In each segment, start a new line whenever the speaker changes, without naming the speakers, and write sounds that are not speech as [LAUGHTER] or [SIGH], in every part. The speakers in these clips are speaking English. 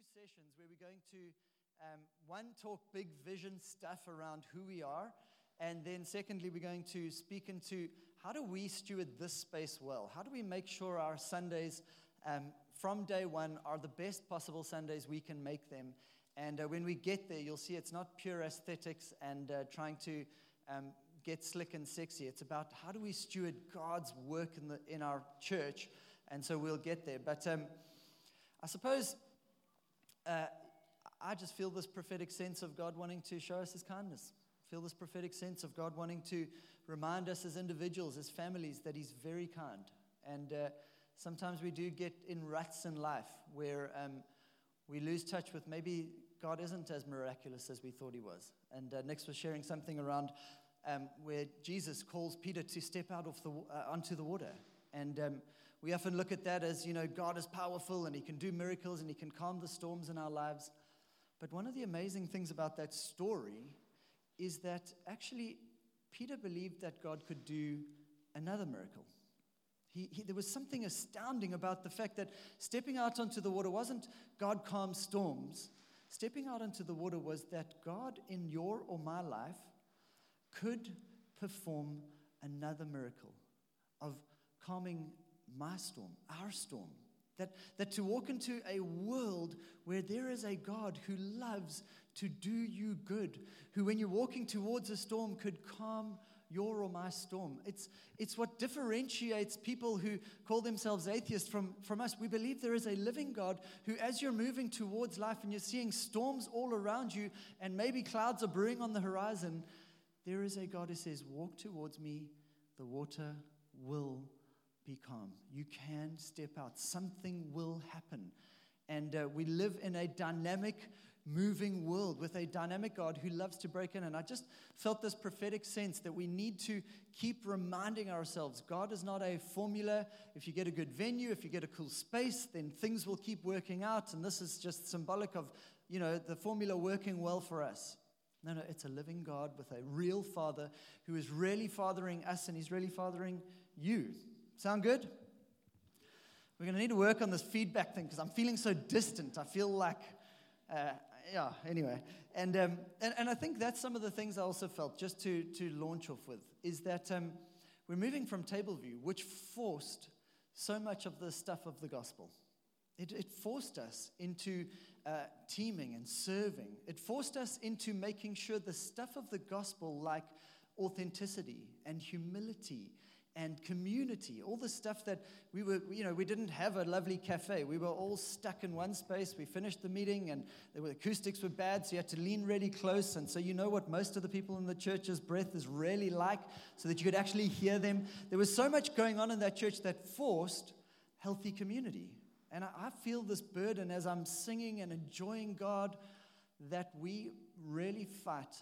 two sessions where we're going to, um, one, talk big vision stuff around who we are. And then, secondly, we're going to speak into how do we steward this space well? How do we make sure our Sundays um, from day one are the best possible Sundays we can make them? And uh, when we get there, you'll see it's not pure aesthetics and uh, trying to um, get slick and sexy. It's about how do we steward God's work in, the, in our church. And so we'll get there. But um, I suppose uh, I just feel this prophetic sense of God wanting to show us his kindness. Feel this prophetic sense of God wanting to remind us as individuals, as families, that he's very kind. And uh, sometimes we do get in ruts in life where um, we lose touch with maybe God isn't as miraculous as we thought he was. And uh, Nick was sharing something around um, where Jesus calls Peter to step out of the, uh, onto the water. And um, we often look at that as, you know, God is powerful and he can do miracles and he can calm the storms in our lives. But one of the amazing things about that story is that actually Peter believed that God could do another miracle. He, he, there was something astounding about the fact that stepping out onto the water wasn't God calms storms. Stepping out onto the water was that God in your or my life could perform another miracle of calming my storm, our storm. That, that to walk into a world where there is a God who loves to do you good, who, when you're walking towards a storm, could calm your or my storm. It's, it's what differentiates people who call themselves atheists from, from us. We believe there is a living God who, as you're moving towards life and you're seeing storms all around you, and maybe clouds are brewing on the horizon, there is a God who says, Walk towards me, the water will be calm. You can step out. Something will happen. And uh, we live in a dynamic, moving world with a dynamic God who loves to break in. And I just felt this prophetic sense that we need to keep reminding ourselves God is not a formula. If you get a good venue, if you get a cool space, then things will keep working out. And this is just symbolic of, you know, the formula working well for us. No, no, it's a living God with a real Father who is really fathering us and He's really fathering you. Sound good? We're going to need to work on this feedback thing because I'm feeling so distant. I feel like, uh, yeah, anyway. And, um, and, and I think that's some of the things I also felt, just to, to launch off with, is that um, we're moving from table view, which forced so much of the stuff of the gospel. It, it forced us into uh, teaming and serving. It forced us into making sure the stuff of the gospel, like authenticity and humility and community, all the stuff that we were, you know, we didn't have a lovely cafe. We were all stuck in one space. We finished the meeting and the acoustics were bad, so you had to lean really close. And so you know what most of the people in the church's breath is really like, so that you could actually hear them. There was so much going on in that church that forced healthy community. And I, feel this burden as I'm singing and enjoying God that we really fight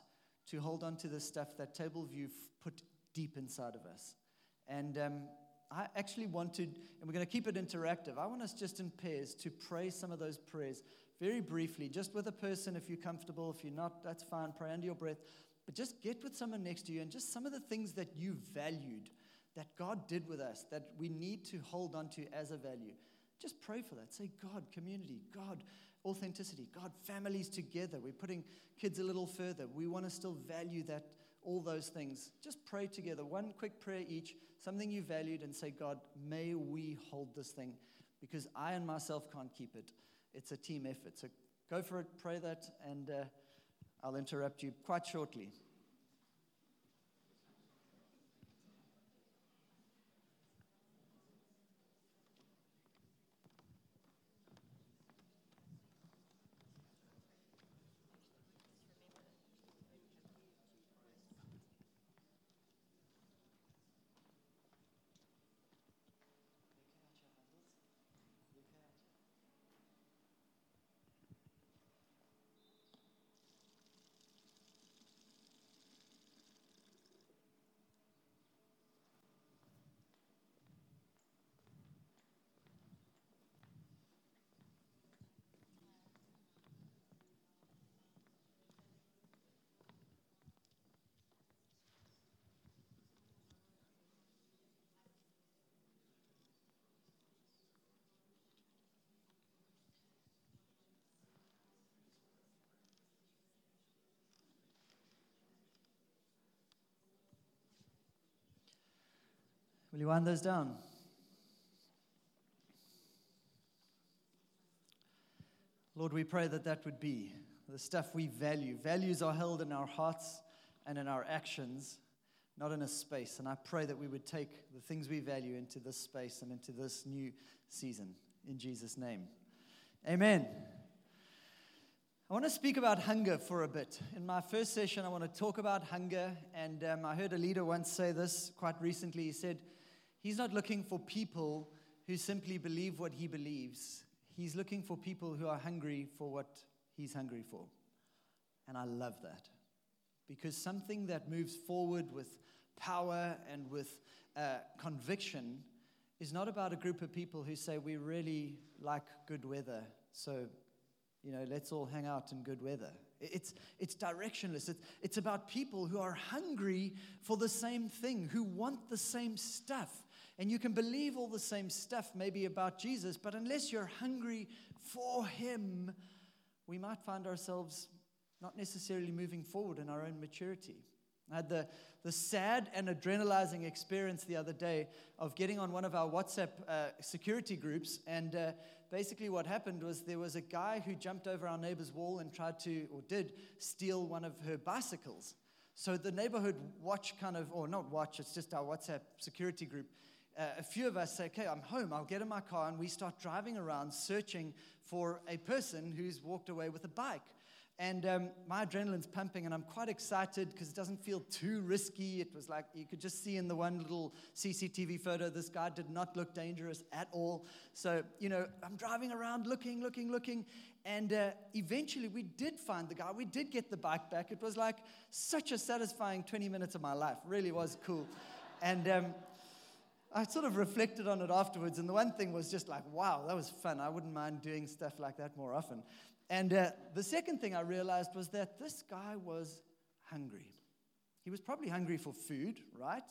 to hold on to the stuff that Table View put deep inside of us. And um, I actually wanted, and we're going to keep it interactive. I want us just in pairs to pray some of those prayers very briefly, just with a person if you're comfortable. If you're not, that's fine. Pray under your breath. But just get with someone next to you and just some of the things that you valued that God did with us that we need to hold on to as a value. Just pray for that. Say, God, community, God, authenticity, God, families together. We're putting kids a little further. We want to still value that all those things. Just pray together, one quick prayer each, something you valued, and say, God, may we hold this thing because I and myself can't keep it. It's a team effort. So go for it, pray that, and uh, I'll interrupt you quite shortly. Will you wind those down? Lord, we pray that that would be the stuff we value. Values are held in our hearts and in our actions, not in a space. And I pray that we would take the things we value into this space and into this new season. In Jesus' name. Amen. I want to speak about hunger for a bit. In my first session, I want to talk about hunger. And um, I heard a leader once say this quite recently. He said, He's not looking for people who simply believe what he believes, He's looking for people who are hungry for what he's hungry for. And I love that because something that moves forward with power and with uh, conviction is not about a group of people who say we really like good weather, so you know let's all hang out in good weather. It's, it's directionless. It's, it's about people who are hungry for the same thing, who want the same stuff. And you can believe all the same stuff, maybe about Jesus, but unless you're hungry for Him, we might find ourselves not necessarily moving forward in our own maturity. I had the, the sad and adrenalizing experience the other day of getting on one of our WhatsApp uh, security groups. And uh, basically, what happened was there was a guy who jumped over our neighbor's wall and tried to, or did, steal one of her bicycles. So the neighborhood watch kind of, or not watch, it's just our WhatsApp security group, uh, a few of us say, okay, I'm home, I'll get in my car, and we start driving around searching for a person who's walked away with a bike. And um, my adrenaline's pumping, and I'm quite excited because it doesn't feel too risky. It was like you could just see in the one little CCTV photo, this guy did not look dangerous at all. So, you know, I'm driving around looking, looking, looking. And uh, eventually we did find the guy. We did get the bike back. It was like such a satisfying 20 minutes of my life. Really was cool. And um, I sort of reflected on it afterwards, and the one thing was just like, wow, that was fun. I wouldn't mind doing stuff like that more often. And uh, the second thing I realized was that this guy was hungry. He was probably hungry for food, right?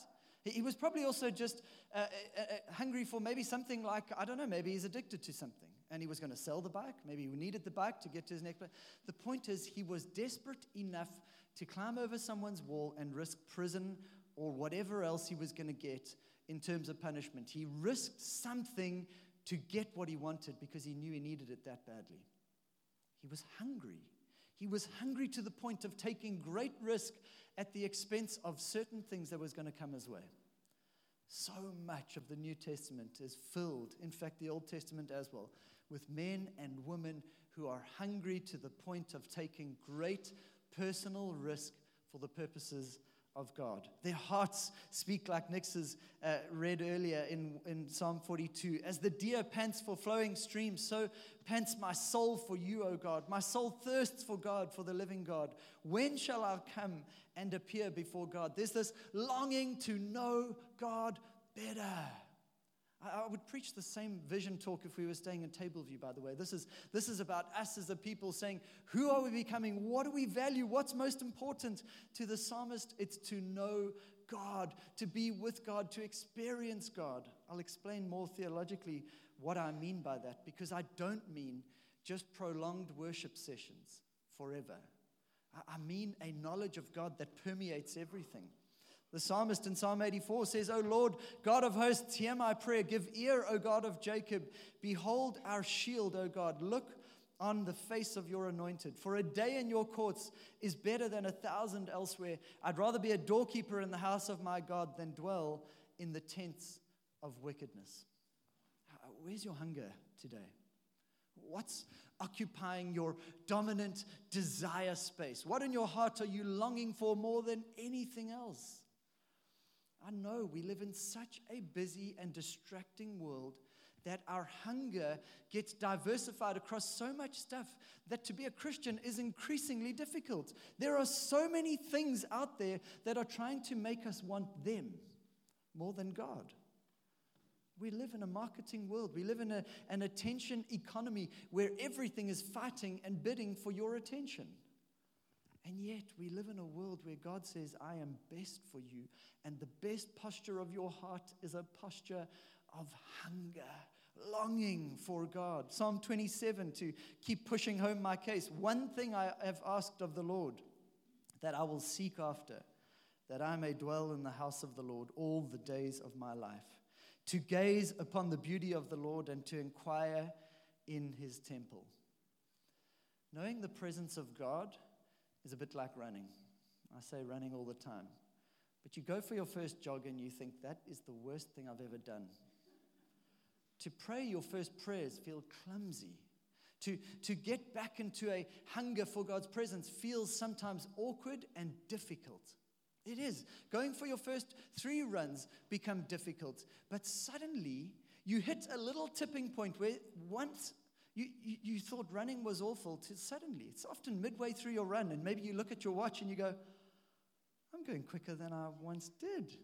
He was probably also just uh, uh, uh, hungry for maybe something like, I don't know, maybe he's addicted to something and he was going to sell the bike. Maybe he needed the bike to get to his next. The point is, he was desperate enough to climb over someone's wall and risk prison or whatever else he was going to get in terms of punishment. He risked something to get what he wanted because he knew he needed it that badly. He was hungry. He was hungry to the point of taking great risk at the expense of certain things that was going to come his way. So much of the New Testament is filled, in fact, the Old Testament as well, with men and women who are hungry to the point of taking great personal risk for the purposes of God. Their hearts speak like Nix has uh, read earlier in, in Psalm 42. As the deer pants for flowing streams, so pants my soul for you, O God. My soul thirsts for God, for the living God. When shall I come and appear before God? There's this longing to know God better. I would preach the same vision talk if we were staying in Tableview, by the way. This is, this is about us as a people saying, Who are we becoming? What do we value? What's most important? To the psalmist, it's to know God, to be with God, to experience God. I'll explain more theologically what I mean by that because I don't mean just prolonged worship sessions forever. I mean a knowledge of God that permeates everything. The psalmist in Psalm 84 says, O Lord, God of hosts, hear my prayer. Give ear, O God of Jacob. Behold our shield, O God. Look on the face of your anointed. For a day in your courts is better than a thousand elsewhere. I'd rather be a doorkeeper in the house of my God than dwell in the tents of wickedness. Where's your hunger today? What's occupying your dominant desire space? What in your heart are you longing for more than anything else? I know we live in such a busy and distracting world that our hunger gets diversified across so much stuff that to be a Christian is increasingly difficult. There are so many things out there that are trying to make us want them more than God. We live in a marketing world. We live in a, an attention economy where everything is fighting and bidding for your attention. And yet, we live in a world where God says, I am best for you. And the best posture of your heart is a posture of hunger, longing for God. Psalm 27, to keep pushing home my case. One thing I have asked of the Lord that I will seek after, that I may dwell in the house of the Lord all the days of my life to gaze upon the beauty of the Lord and to inquire in his temple. Knowing the presence of God is a bit like running. I say running all the time. But you go for your first jog and you think, that is the worst thing I've ever done. To pray your first prayers feel clumsy. To, to get back into a hunger for God's presence feels sometimes awkward and difficult. It is. Going for your first three runs become difficult. But suddenly, you hit a little tipping point where once you, you, you, thought running was awful, to suddenly, it's often midway through your run, and maybe you look at your watch and you go, I'm going quicker than I once did.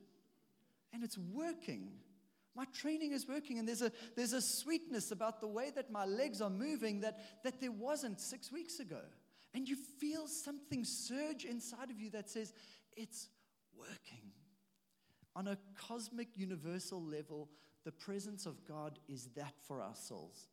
And it's working. My training is working, and there's a, there's a sweetness about the way that my legs are moving that, that there wasn't six weeks ago. And you feel something surge inside of you that says, It's working. On a cosmic, universal level, the presence of God is that for our souls.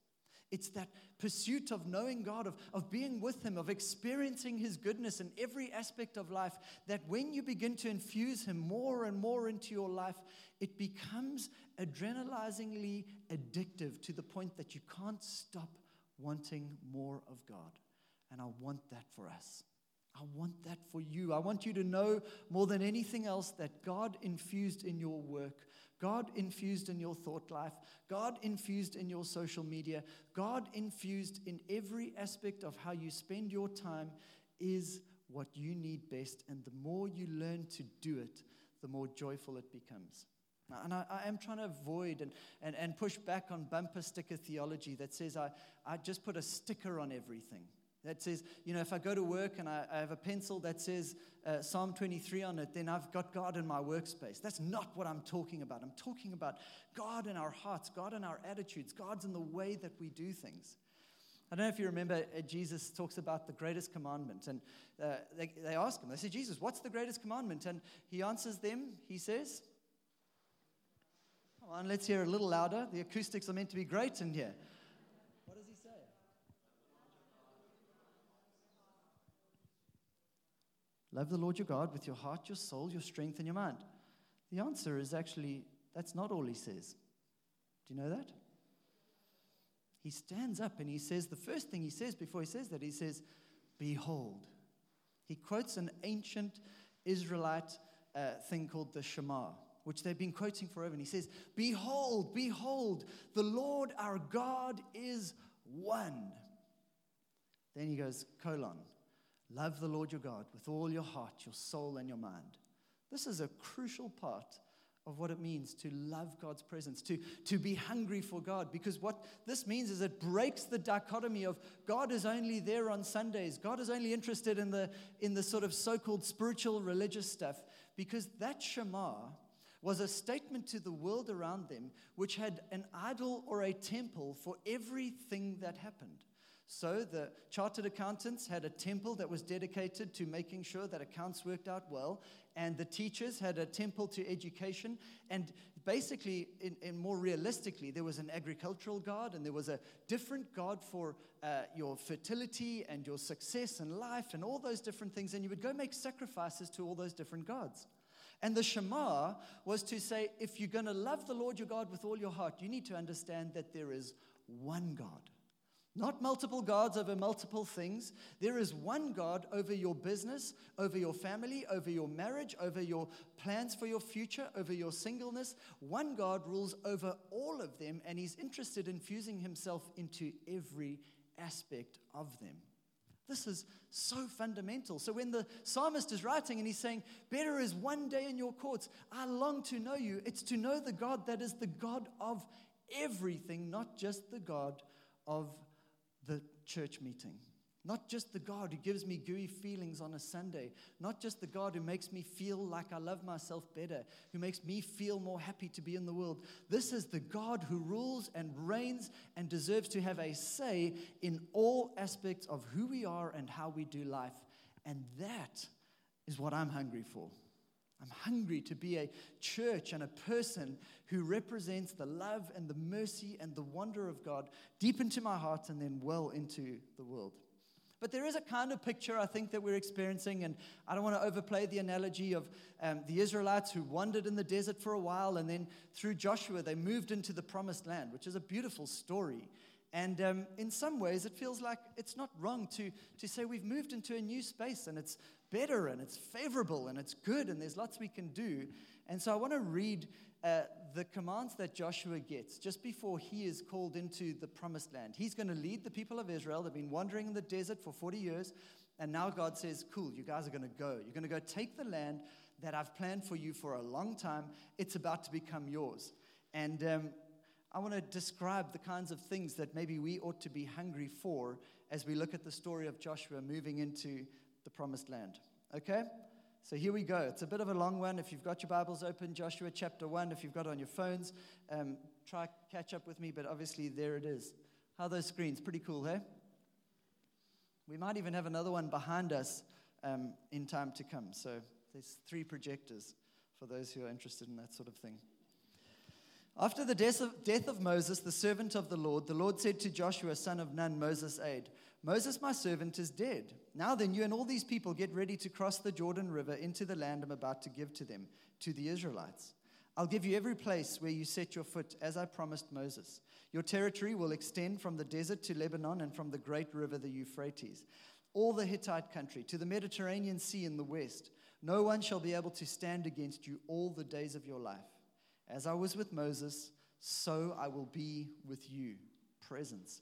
It's that pursuit of knowing God, of, of being with Him, of experiencing His goodness in every aspect of life, that when you begin to infuse Him more and more into your life, it becomes adrenalizingly addictive to the point that you can't stop wanting more of God. And I want that for us. I want that for you. I want you to know more than anything else that God infused in your work God infused in your thought life, God infused in your social media, God infused in every aspect of how you spend your time is what you need best. And the more you learn to do it, the more joyful it becomes. And I, I, am trying to avoid and, and, and push back on bumper sticker theology that says I, I just put a sticker on everything that says, you know, if I go to work and I, I have a pencil that says uh, Psalm 23 on it, then I've got God in my workspace. That's not what I'm talking about. I'm talking about God in our hearts, God in our attitudes, God's in the way that we do things. I don't know if you remember, uh, Jesus talks about the greatest commandment. And uh, they, they ask him, they say, Jesus, what's the greatest commandment? And he answers them, he says, Come on, let's hear a little louder. The acoustics are meant to be great in here. Love the Lord your God with your heart, your soul, your strength, and your mind. The answer is actually, that's not all he says. Do you know that? He stands up and he says, the first thing he says before he says that, he says, Behold. He quotes an ancient Israelite uh, thing called the Shema, which they've been quoting forever. And he says, Behold, behold, the Lord our God is one. Then he goes, colon, Love the Lord your God with all your heart, your soul, and your mind. This is a crucial part of what it means to love God's presence, to, to be hungry for God. Because what this means is it breaks the dichotomy of God is only there on Sundays, God is only interested in the, in the sort of so called spiritual religious stuff. Because that Shema was a statement to the world around them which had an idol or a temple for everything that happened. So the chartered accountants had a temple that was dedicated to making sure that accounts worked out well, and the teachers had a temple to education. And basically, in, in more realistically, there was an agricultural god, and there was a different god for uh, your fertility and your success in life, and all those different things. And you would go make sacrifices to all those different gods. And the Shema was to say, if you're going to love the Lord your God with all your heart, you need to understand that there is one God. Not multiple gods over multiple things. There is one God over your business, over your family, over your marriage, over your plans for your future, over your singleness. One God rules over all of them, and He's interested in fusing Himself into every aspect of them. This is so fundamental. So when the psalmist is writing and he's saying, Better is one day in your courts, I long to know you, it's to know the God that is the God of everything, not just the God of the church meeting. Not just the God who gives me gooey feelings on a Sunday. Not just the God who makes me feel like I love myself better, who makes me feel more happy to be in the world. This is the God who rules and reigns and deserves to have a say in all aspects of who we are and how we do life. And that is what I'm hungry for. I'm hungry to be a church and a person who represents the love and the mercy and the wonder of God deep into my heart and then well into the world. But there is a kind of picture I think that we're experiencing, and I don't want to overplay the analogy of um, the Israelites who wandered in the desert for a while, and then through Joshua, they moved into the promised land, which is a beautiful story. And um, in some ways, it feels like it's not wrong to, to say we've moved into a new space and it's better and it's favorable and it's good and there's lots we can do. And so I want to read uh, the commands that Joshua gets just before he is called into the promised land. He's going to lead the people of Israel. They've been wandering in the desert for 40 years. And now God says, Cool, you guys are going to go. You're going to go take the land that I've planned for you for a long time. It's about to become yours. And um, I want to describe the kinds of things that maybe we ought to be hungry for as we look at the story of Joshua moving into the promised land. Okay? So here we go. It's a bit of a long one. If you've got your Bibles open, Joshua chapter 1, if you've got it on your phones, um, try catch up with me, but obviously there it is. How those screens? Pretty cool, hey? We might even have another one behind us um, in time to come. So there's three projectors for those who are interested in that sort of thing. After the death of, death of, Moses, the servant of the Lord, the Lord said to Joshua, son of Nun, Moses' aide, Moses, my servant, is dead. Now then, you and all these people get ready to cross the Jordan River into the land I'm about to give to them, to the Israelites. I'll give you every place where you set your foot, as I promised Moses. Your territory will extend from the desert to Lebanon and from the great river, the Euphrates, all the Hittite country, to the Mediterranean Sea in the west. No one shall be able to stand against you all the days of your life. As I was with Moses, so I will be with you. Presence.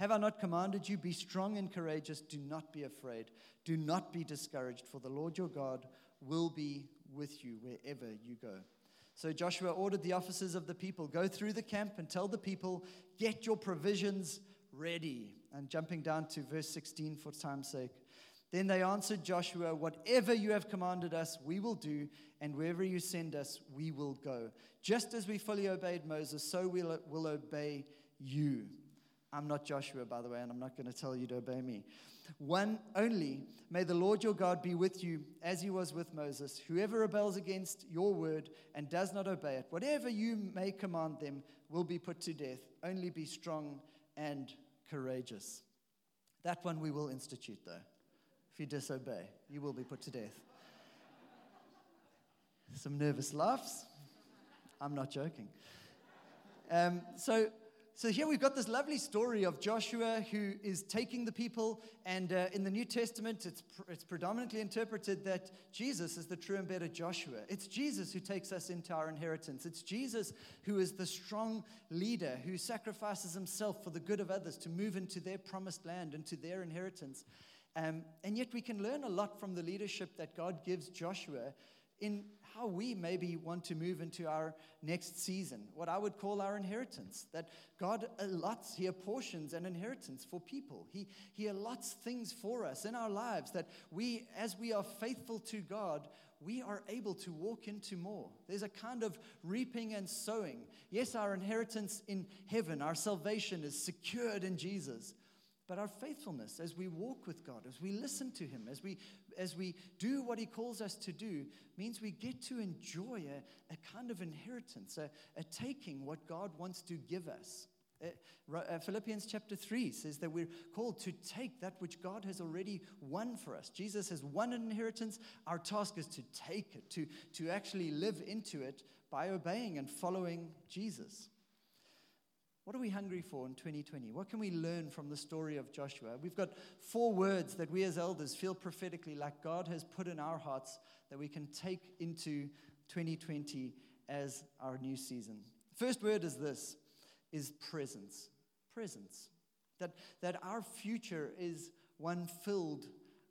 Have I not commanded you? Be strong and courageous. Do not be afraid. Do not be discouraged, for the Lord your God will be with you wherever you go. So Joshua ordered the officers of the people go through the camp and tell the people, get your provisions ready. And jumping down to verse 16 for time's sake. Then they answered Joshua, Whatever you have commanded us, we will do, and wherever you send us, we will go. Just as we fully obeyed Moses, so we'll, we'll obey you. I'm not Joshua, by the way, and I'm not going to tell you to obey me. One only, may the Lord your God be with you as he was with Moses. Whoever rebels against your word and does not obey it, whatever you may command them, will be put to death. Only be strong and courageous. That one we will institute, though If you disobey, you will be put to death. Some nervous laughs. I'm not joking. Um, so, so here we've got this lovely story of Joshua who is taking the people, and uh, in the New Testament, it's, pr- it's predominantly interpreted that Jesus is the true and better Joshua. It's Jesus who takes us into our inheritance. It's Jesus who is the strong leader who sacrifices himself for the good of others to move into their promised land, into their inheritance. Um, and yet, we can learn a lot from the leadership that God gives Joshua in how we maybe want to move into our next season, what I would call our inheritance. That God allots, He apportions an inheritance for people. He, he allots things for us in our lives that we, as we are faithful to God, we are able to walk into more. There's a kind of reaping and sowing. Yes, our inheritance in heaven, our salvation is secured in Jesus. But our faithfulness as we walk with God, as we listen to Him, as we, as we do what He calls us to do, means we get to enjoy a, a kind of inheritance, a, a taking what God wants to give us. Uh, uh, Philippians chapter 3 says that we're called to take that which God has already won for us. Jesus has won an inheritance. Our task is to take it, to, to actually live into it by obeying and following Jesus. What are we hungry for in 2020? What can we learn from the story of Joshua? We've got four words that we as elders feel prophetically like God has put in our hearts that we can take into 2020 as our new season. First word is this is presence. Presence. That, that our future is one filled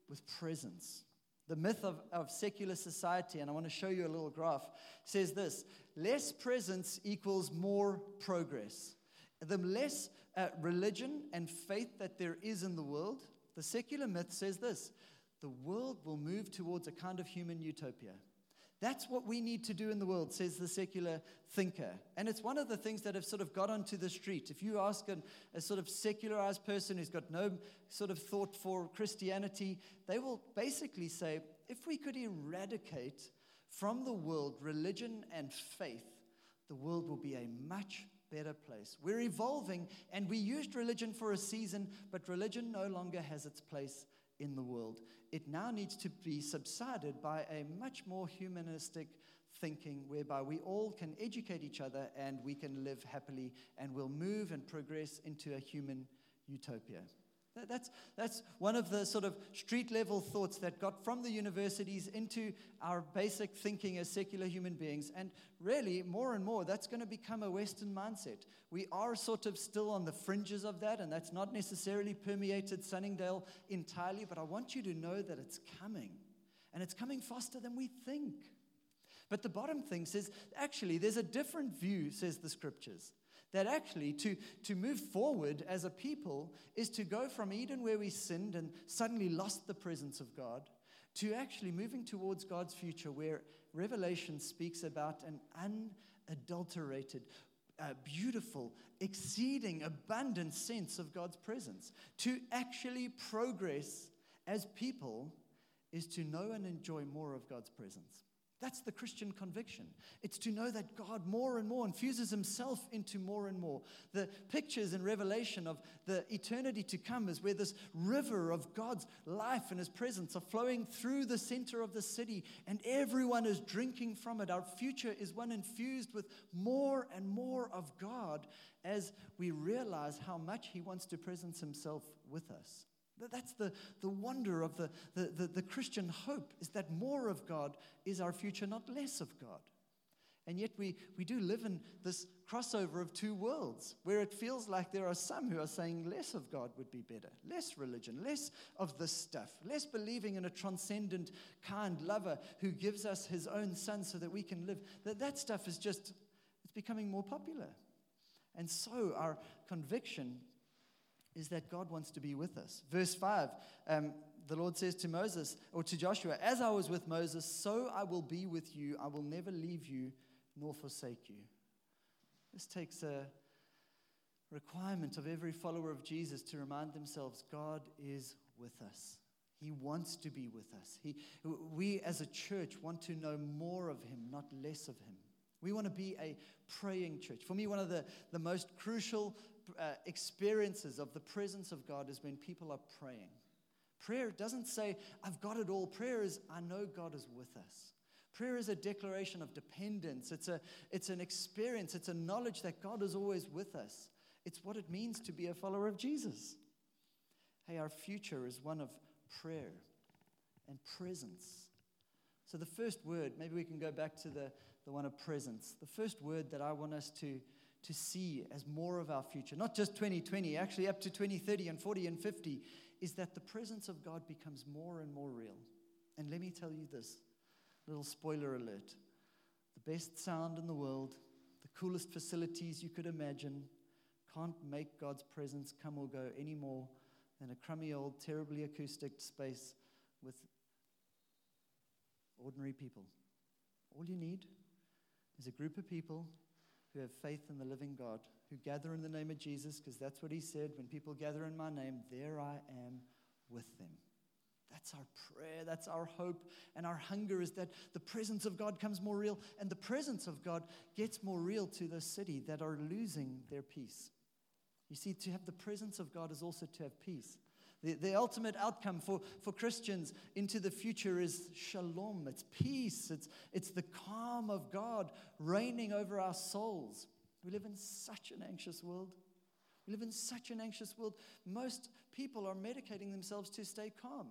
with presence. The myth of, of secular society, and I want to show you a little graph, says this less presence equals more progress the less uh, religion and faith that there is in the world, The secular myth says this the world will move towards a kind of human utopia. That's what we need to do in the world, says the secular thinker. And it's one of the things that have sort of got onto the street. If you ask an, a sort of secularized person who's got no sort of thought for Christianity, they will basically say if we could eradicate from the world religion and faith, the world will be a much better place. We're evolving, and we used religion for a season, but religion no longer has its place in the world. It now needs to be subsided by a much more humanistic thinking whereby we all can educate each other and we can live happily and we'll move and progress into a human utopia. That's, that's one of the sort of street level thoughts that got from the universities into our basic thinking as secular human beings. And really, more and more, that's going to become a Western mindset. We are sort of still on the fringes of that, and that's not necessarily permeated Sunningdale entirely, but I want you to know that it's coming. And it's coming faster than we think. But the bottom thing says actually, there's a different view, says the scriptures. That actually, to, to move forward as a people is to go from Eden, where we sinned and suddenly lost the presence of God, to actually moving towards God's future, where Revelation speaks about an unadulterated, uh, beautiful, exceeding, abundant sense of God's presence. To actually progress as people is to know and enjoy more of God's presence. That's the Christian conviction. It's to know that God more and more infuses himself into more and more. The pictures in Revelation of the eternity to come is where this river of God's life and his presence are flowing through the center of the city, and everyone is drinking from it. Our future is one infused with more and more of God as we realize how much he wants to presence himself with us. That's the, the wonder of the, the, the, the, Christian hope is that more of God is our future, not less of God. And yet we, we do live in this crossover of two worlds where it feels like there are some who are saying less of God would be better, less religion, less of this stuff, less believing in a transcendent, kind lover who gives us his own son so that we can live. That, that stuff is just, it's becoming more popular. And so our conviction is that God wants to be with us. Verse 5, um, the Lord says to Moses, or to Joshua, As I was with Moses, so I will be with you. I will never leave you nor forsake you. This takes a requirement of every follower of Jesus to remind themselves God is with us. He wants to be with us. He, we as a church want to know more of Him, not less of Him. We want to be a praying church. For me, one of the, the most crucial uh, experiences of the presence of God is when people are praying. Prayer doesn't say, I've got it all. Prayer is, I know God is with us. Prayer is a declaration of dependence. It's, a, it's an experience. It's a knowledge that God is always with us. It's what it means to be a follower of Jesus. Hey, our future is one of prayer and presence. So, the first word, maybe we can go back to the, the one of presence. The first word that I want us to to see as more of our future, not just 2020, actually up to 2030 and 40 and 50, is that the presence of God becomes more and more real. And let me tell you this little spoiler alert the best sound in the world, the coolest facilities you could imagine, can't make God's presence come or go any more than a crummy old, terribly acoustic space with ordinary people. All you need is a group of people who have faith in the living God, who gather in the name of Jesus, because that's what he said when people gather in my name, there I am with them. That's our prayer, that's our hope, and our hunger is that the presence of God comes more real, and the presence of God gets more real to the city that are losing their peace. You see, to have the presence of God is also to have peace. The, the ultimate outcome for, for Christians into the future is shalom. It's peace. It's, it's the calm of God reigning over our souls. We live in such an anxious world. We live in such an anxious world. Most people are medicating themselves to stay calm.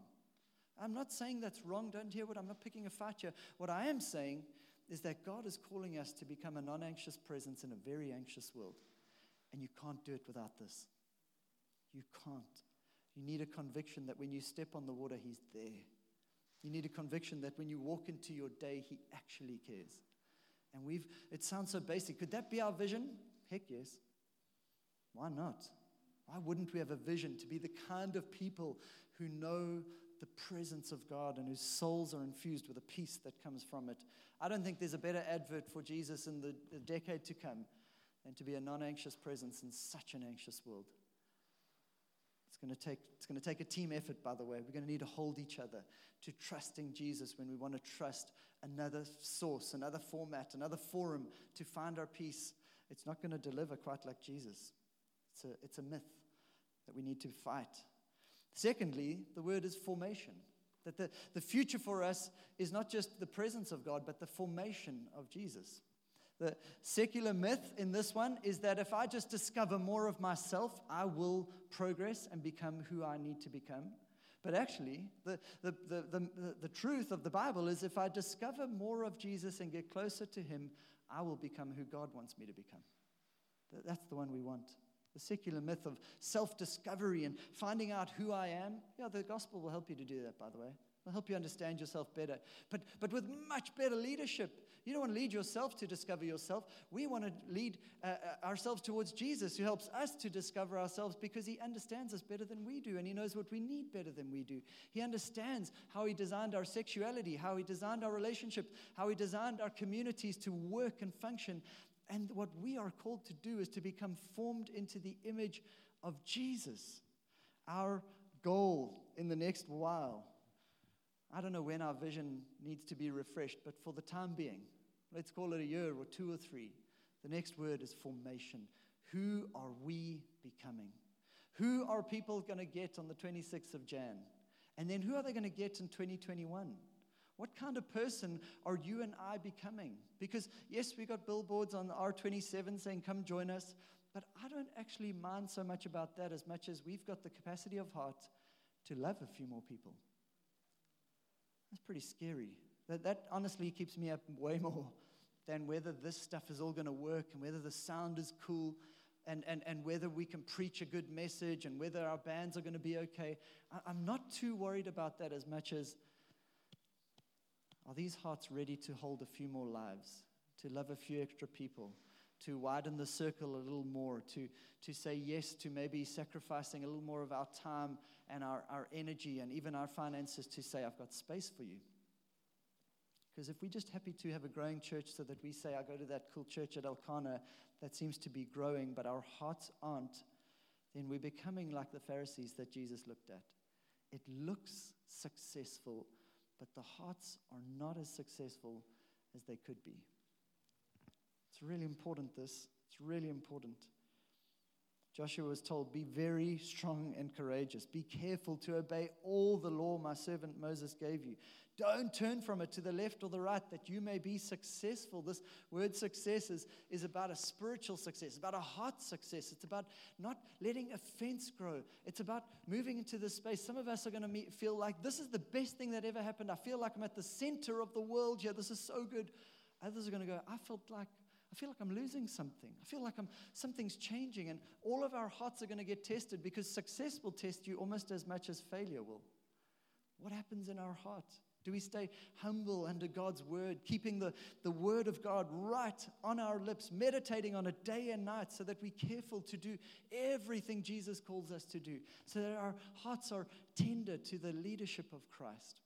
I'm not saying that's wrong. Don't hear what I'm not picking a fight here. What I am saying is that God is calling us to become a non anxious presence in a very anxious world. And you can't do it without this. You can't. You need a conviction that when you step on the water, He's there. You need a conviction that when you walk into your day, He actually cares. And we've, it sounds so basic. Could that be our vision? Heck yes. Why not? Why wouldn't we have a vision to be the kind of people who know the presence of God and whose souls are infused with a peace that comes from it? I don't think there's a better advert for Jesus in the, the decade to come than to be a non anxious presence in such an anxious world. It's going, to take, it's going to take a team effort, by the way. We're going to need to hold each other to trusting Jesus when we want to trust another source, another format, another forum to find our peace. It's not going to deliver quite like Jesus. It's a, it's a myth that we need to fight. Secondly, the word is formation. That the, the future for us is not just the presence of God, but the formation of Jesus. The secular myth in this one is that if I just discover more of myself, I will progress and become who I need to become. But actually, the, the, the, the, the truth of the Bible is if I discover more of Jesus and get closer to Him, I will become who God wants me to become. That's the one we want. The secular myth of self discovery and finding out who I am. Yeah, the gospel will help you to do that, by the way. It'll help you understand yourself better. But, but with much better leadership. You don't want to lead yourself to discover yourself. We want to lead uh, uh, ourselves towards Jesus, who helps us to discover ourselves because he understands us better than we do and he knows what we need better than we do. He understands how he designed our sexuality, how he designed our relationship, how he designed our communities to work and function. And what we are called to do is to become formed into the image of Jesus. Our goal in the next while I don't know when our vision needs to be refreshed, but for the time being, let's call it a year or two or three. The next word is formation. Who are we becoming? Who are people going to get on the 26th of Jan? And then who are they going to get in 2021? What kind of person are you and I becoming? Because, yes, we got billboards on R27 saying, come join us, but I don't actually mind so much about that as much as we've got the capacity of heart to love a few more people. That's pretty scary. That, that honestly keeps me up way more than whether this stuff is all going to work and whether the sound is cool and, and, and whether we can preach a good message and whether our bands are going to be okay. I, I'm not too worried about that as much as are these hearts ready to hold a few more lives, to love a few extra people? to widen the circle a little more, to, to say yes to maybe sacrificing a little more of our time and our, our energy and even our finances to say, I've got space for you. Because if we're just happy to have a growing church so that we say, I go to that cool church at Elkanah that seems to be growing, but our hearts aren't, then we're becoming like the Pharisees that Jesus looked at. It looks successful, but the hearts are not as successful as they could be. It's really important, this. It's really important. Joshua was told, Be very strong and courageous. Be careful to obey all the law my servant Moses gave you. Don't turn from it to the left or the right that you may be successful. This word success is, is about a spiritual success, about a heart success. It's about not letting offense grow. It's about moving into this space. Some of us are going to feel like this is the best thing that ever happened. I feel like I'm at the center of the world here. This is so good. Others are going to go, I felt like I feel like I'm losing something. I feel like I'm, something's changing, and all of our hearts are going to get tested because success will test you almost as much as failure will. What happens in our heart? Do we stay humble under God's word, keeping the, the word of God right on our lips, meditating on it day and night so that we're careful to do everything Jesus calls us to do, so that our hearts are tender to the leadership of Christ?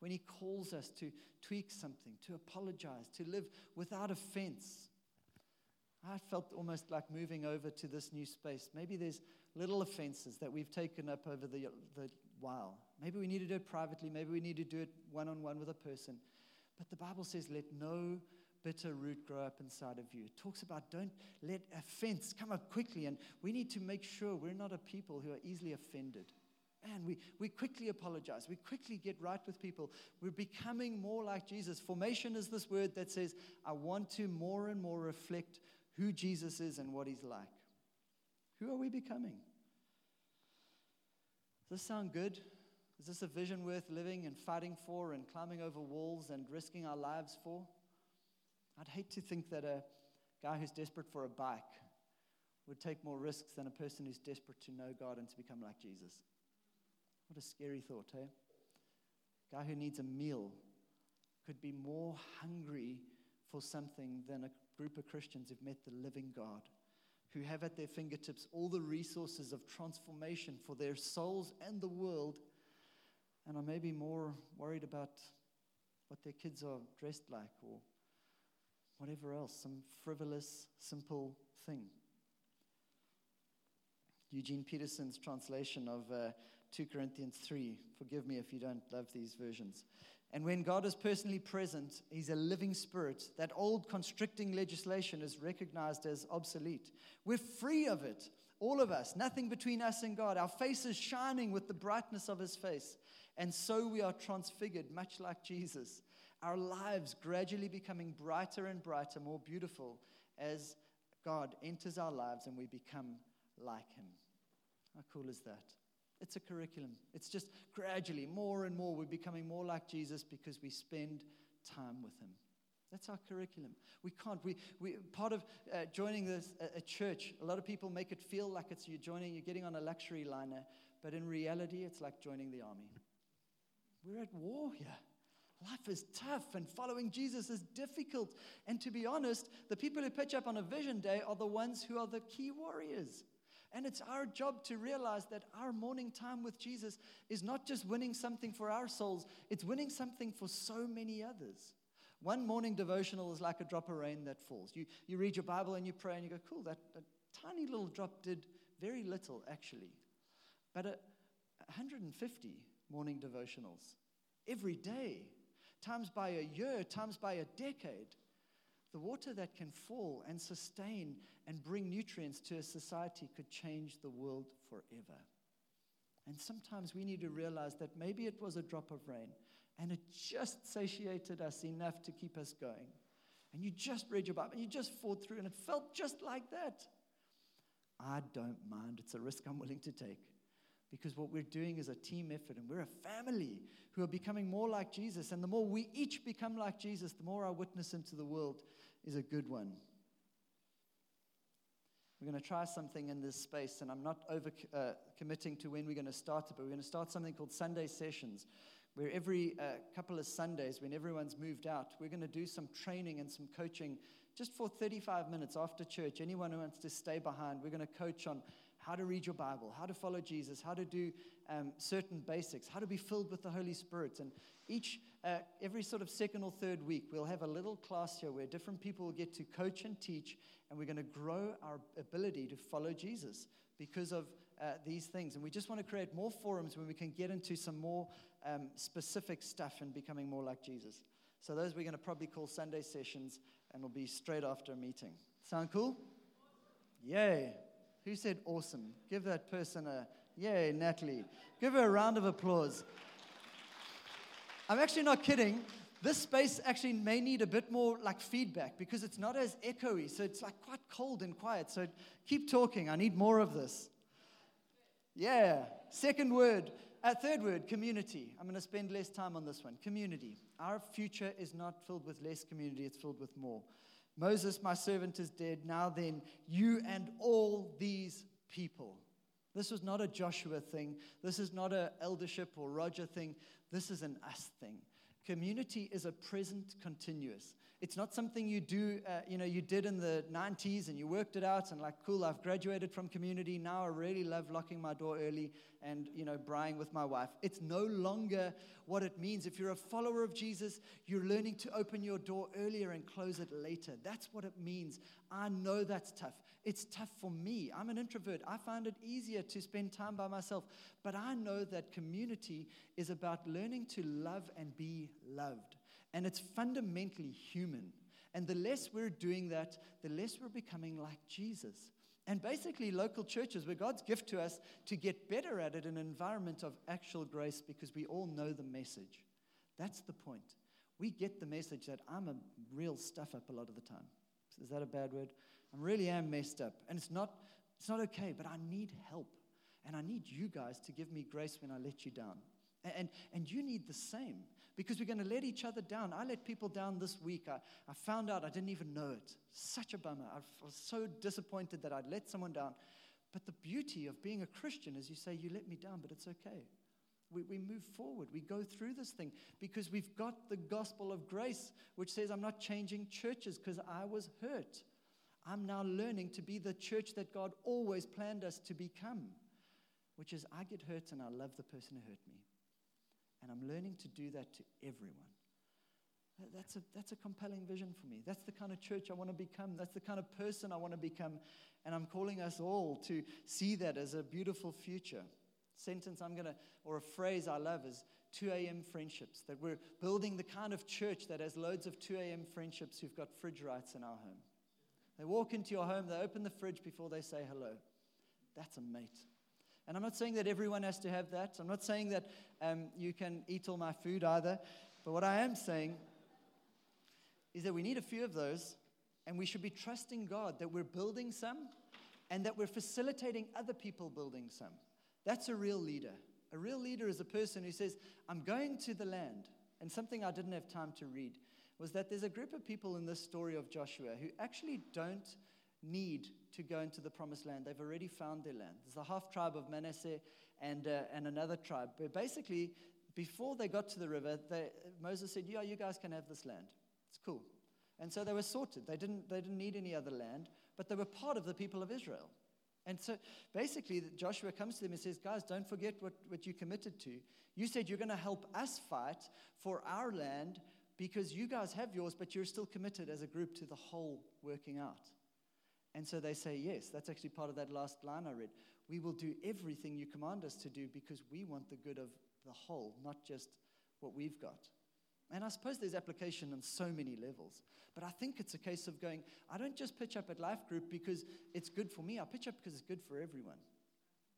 When He calls us to tweak something, to apologize, to live without offense, I felt almost like moving over to this new space. Maybe there's little offenses that we've taken up over the, the while. Maybe we need to do it privately. Maybe we need to do it one on one with a person. But the Bible says, let no bitter root grow up inside of you. It talks about don't let offense come up quickly. And we need to make sure we're not a people who are easily offended. Man, we, we quickly apologize. We quickly get right with people. We're becoming more like Jesus. Formation is this word that says, I want to more and more reflect who Jesus is and what he's like. Who are we becoming? Does this sound good? Is this a vision worth living and fighting for and climbing over walls and risking our lives for? I'd hate to think that a guy who's desperate for a bike would take more risks than a person who's desperate to know God and to become like Jesus. What a scary thought, hey? A guy who needs a meal could be more hungry for something than a group of Christians who've met the living God, who have at their fingertips all the resources of transformation for their souls and the world, and are maybe more worried about what their kids are dressed like or whatever else, some frivolous, simple thing. Eugene Peterson's translation of uh, 2 Corinthians 3. Forgive me if you don't love these versions. And when God is personally present, He's a living spirit. That old constricting legislation is recognized as obsolete. We're free of it, all of us, nothing between us and God. Our face is shining with the brightness of His face. And so we are transfigured, much like Jesus. Our lives gradually becoming brighter and brighter, more beautiful as God enters our lives and we become like Him. How cool is that? It's a curriculum. It's just gradually, more and more, we're becoming more like Jesus because we spend time with Him. That's our curriculum. We can't. We, we part of uh, joining this a, a, church. A lot of people make it feel like it's you're joining, you're getting on a luxury liner, but in reality, it's like joining the army. We're at war here. Life is tough, and following Jesus is difficult. And to be honest, the people who pitch up on a vision day are the ones who are the key warriors. And it's our job to realize that our morning time with Jesus is not just winning something for our souls, it's winning something for so many others. One morning devotional is like a drop of rain that falls. You, you read your Bible and you pray and you go, cool, that, that tiny little drop did very little, actually. But a, 150 morning devotionals every day, times by a year, times by a decade, the water that can fall and sustain and bring nutrients to a society could change the world forever. And sometimes we need to realize that maybe it was a drop of rain and it just satiated us enough to keep us going. And you just read your Bible and you just fought through and it felt just like that. I don't mind. It's a risk I'm willing to take because what we're doing is a team effort and we're a family who are becoming more like Jesus. And the more we each become like Jesus, the more our witness into the world is a good one. We're going to try something in this space, and I'm not over uh, committing to when we're going to start it, but we're going to start something called Sunday sessions, where every uh, couple of Sundays, when everyone's moved out, we're going to do some training and some coaching just for 35 minutes after church. Anyone who wants to stay behind, we're going to coach on how to read your Bible, how to follow Jesus, how to do um, certain basics, how to be filled with the Holy Spirit. And each, uh, every sort of second or third week, we'll have a little class here where different people will get to coach and teach, and we're going to grow our ability to follow Jesus because of uh, these things. And we just want to create more forums where we can get into some more um, specific stuff and becoming more like Jesus. So those we're going to probably call Sunday sessions, and will be straight after a meeting. Sound cool? Yay. Who said awesome? Give that person a yay, Natalie. Give her a round of applause. I'm actually not kidding. This space actually may need a bit more like feedback because it's not as echoey. So it's like quite cold and quiet. So keep talking. I need more of this. Yeah. Second word. Uh, third word, community. I'm going to spend less time on this one. Community. Our future is not filled with less community, it's filled with more. Moses, my servant, is dead. Now then, you and all these people. This was not a Joshua thing. This is not an eldership or Roger thing. This is an us thing. Community is a present continuous. It's not something you do, uh, you know, you did in the 90s and you worked it out and like, cool, I've graduated from community. Now I really love locking my door early and, you know, braaiing with my wife. It's no longer what it means. If you're a follower of Jesus, you're learning to open your door earlier and close it later. That's what it means. I know that's tough. It's tough for me. I'm an introvert. I find it easier to spend time by myself. But I know that community is about learning to love and be loved and it's fundamentally human. And the less we're doing that, the less we're becoming like Jesus. And basically, local churches were God's gift to us to get better at it in an environment of actual grace because we all know the message. That's the point. We get the message that I'm a real stuff up a lot of the time. Is that a bad word? I really am messed up. And it's not, it's not okay, but I need help. And I need you guys to give me grace when I let you down. And, and, and you need the same because we're going to let each other down. I let people down this week. I, I found out I didn't even know it. Such a bummer. I was so disappointed that I'd let someone down. But the beauty of being a Christian is you say, You let me down, but it's okay. We, we move forward. We go through this thing because we've got the gospel of grace, which says, I'm not changing churches because I was hurt. I'm now learning to be the church that God always planned us to become, which is I get hurt and I love the person who hurt me. And I'm learning to do that to everyone. That's a, that's a compelling vision for me. That's the kind of church I want to become. That's the kind of person I want to become. And I'm calling us all to see that as a beautiful future. Sentence I'm going to, or a phrase I love is 2 a.m. friendships. That we're building the kind of church that has loads of 2 a.m. friendships who've got fridge rights in our home. They walk into your home, they open the fridge before they say hello. That's a mate. And I'm not saying that everyone has to have that. I'm not saying that um, you can eat all my food either. But what I am saying is that we need a few of those, and we should be trusting God that we're building some and that we're facilitating other people building some. That's a real leader. A real leader is a person who says, I'm going to the land. And something I didn't have time to read was that there's a group of people in this story of Joshua who actually don't need to go into the promised land. They've already found their land. There's a half tribe of Manasseh and, uh, and another tribe. But basically, before they got to the river, they, Moses said, Yeah, you guys can have this land. It's cool. And so they were sorted. They didn't, they didn't need any other land, but they were part of the people of Israel. And so basically, Joshua comes to them and says, Guys, don't forget what, what you committed to. You said you're going to help us fight for our land because you guys have yours, but you're still committed as a group to the whole working out. And so they say, Yes, that's actually part of that last line I read. We will do everything you command us to do because we want the good of the whole, not just what we've got. And I suppose there's application on so many levels. But I think it's a case of going, I don't just pitch up at Life Group because it's good for me. I pitch up because it's good for everyone.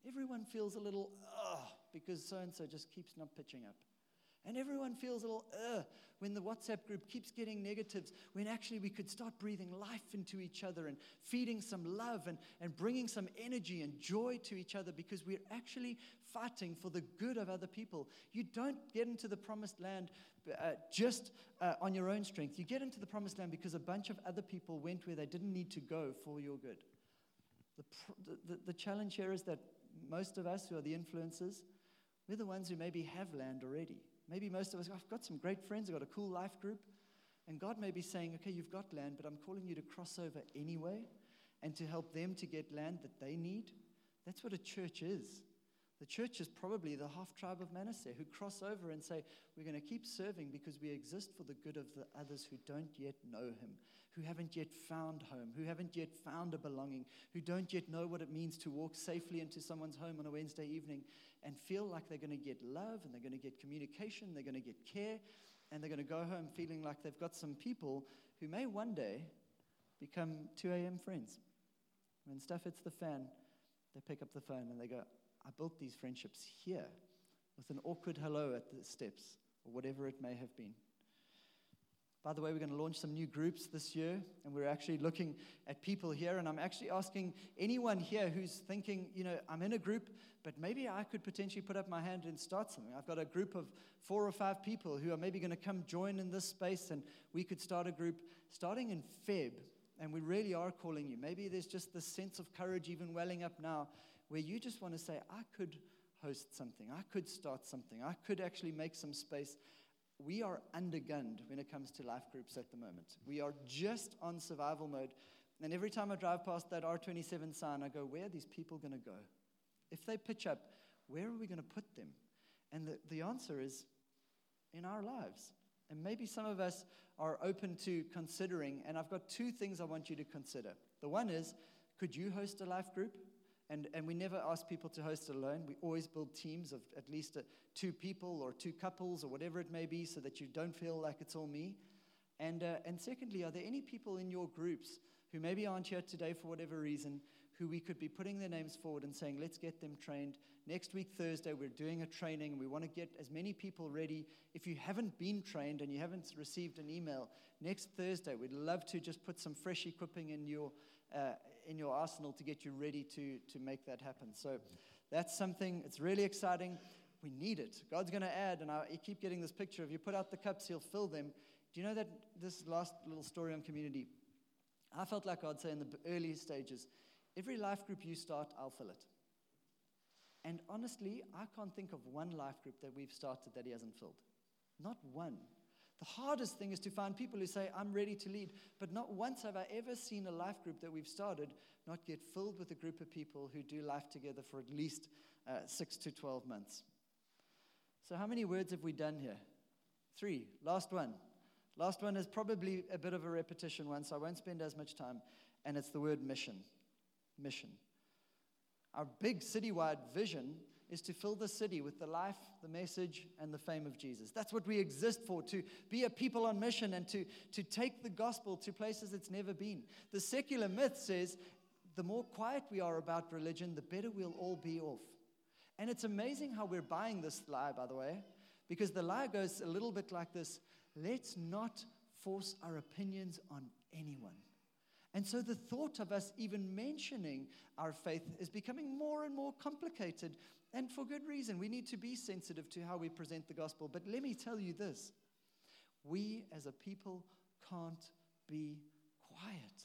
Everyone feels a little, ugh, because so and so just keeps not pitching up. And everyone feels a little, ugh, when the WhatsApp group keeps getting negatives, when actually we could start breathing life into each other and feeding some love and, and bringing some energy and joy to each other because we're actually fighting for the good of other people. You don't get into the promised land uh, just uh, on your own strength. You get into the promised land because a bunch of other people went where they didn't need to go for your good. The, the, the challenge here is that most of us who are the influencers, we're the ones who maybe have land already. Maybe most of us, I've got some great friends, I've got a cool life group. And God may be saying, okay, you've got land, but I'm calling you to cross over anyway and to help them to get land that they need. That's what a church is. The church is probably the half tribe of Manasseh who cross over and say, We're going to keep serving because we exist for the good of the others who don't yet know him, who haven't yet found home, who haven't yet found a belonging, who don't yet know what it means to walk safely into someone's home on a Wednesday evening and feel like they're going to get love and they're going to get communication, they're going to get care, and they're going to go home feeling like they've got some people who may one day become 2 a.m. friends. When stuff hits the fan, they pick up the phone and they go, I built these friendships here with an awkward hello at the steps or whatever it may have been. By the way, we're going to launch some new groups this year, and we're actually looking at people here. And I'm actually asking anyone here who's thinking, you know, I'm in a group, but maybe I could potentially put up my hand and start something. I've got a group of four or five people who are maybe going to come join in this space, and we could start a group starting in Feb. And we really are calling you. Maybe there's just this sense of courage even welling up now where you just want to say, I could host something, I could start something, I could actually make some space. We are undergunned when it comes to life groups at the moment. We are just on survival mode. And every time I drive past that R27 sign, I go, Where are these people going to go? If they pitch up, where are we going to put them? And the, the answer is in our lives. And maybe some of us are open to considering, and I've got two things I want you to consider. The one is, could you host a life group? And, and we never ask people to host it alone. We always build teams of at least a, two people or two couples or whatever it may be so that you don't feel like it's all me. And, uh, and secondly, are there any people in your groups who maybe aren't here today for whatever reason who we could be putting their names forward and saying, let's get them trained? Next week, Thursday, we're doing a training and we want to get as many people ready. If you haven't been trained and you haven't received an email, next Thursday, we'd love to just put some fresh equipping in your, uh, in your arsenal to get you ready to, to make that happen. So that's something, it's really exciting. We need it. God's going to add, and I keep getting this picture of you put out the cups, He'll fill them. Do you know that this last little story on community? I felt like I'd say in the early stages, every life group you start, I'll fill it. And honestly, I can't think of one life group that we've started that He hasn't filled. Not one. The hardest thing is to find people who say, I'm ready to lead. But not once have I ever seen a life group that we've started not get filled with a group of people who do life together for at least uh, six to 12 months. So, how many words have we done here? Three. Last one. Last one is probably a bit of a repetition one, so I won't spend as much time. And it's the word mission. Mission. Our big citywide vision is to fill the city with the life, the message, and the fame of Jesus. That's what we exist for, to be a people on mission and to, to take the gospel to places it's never been. The secular myth says the more quiet we are about religion, the better we'll all be off. And it's amazing how we're buying this lie, by the way, because the lie goes a little bit like this let's not force our opinions on anyone. And so the thought of us even mentioning our faith is becoming more and more complicated and for good reason. We need to be sensitive to how we present the gospel. But let me tell you this we as a people can't be quiet,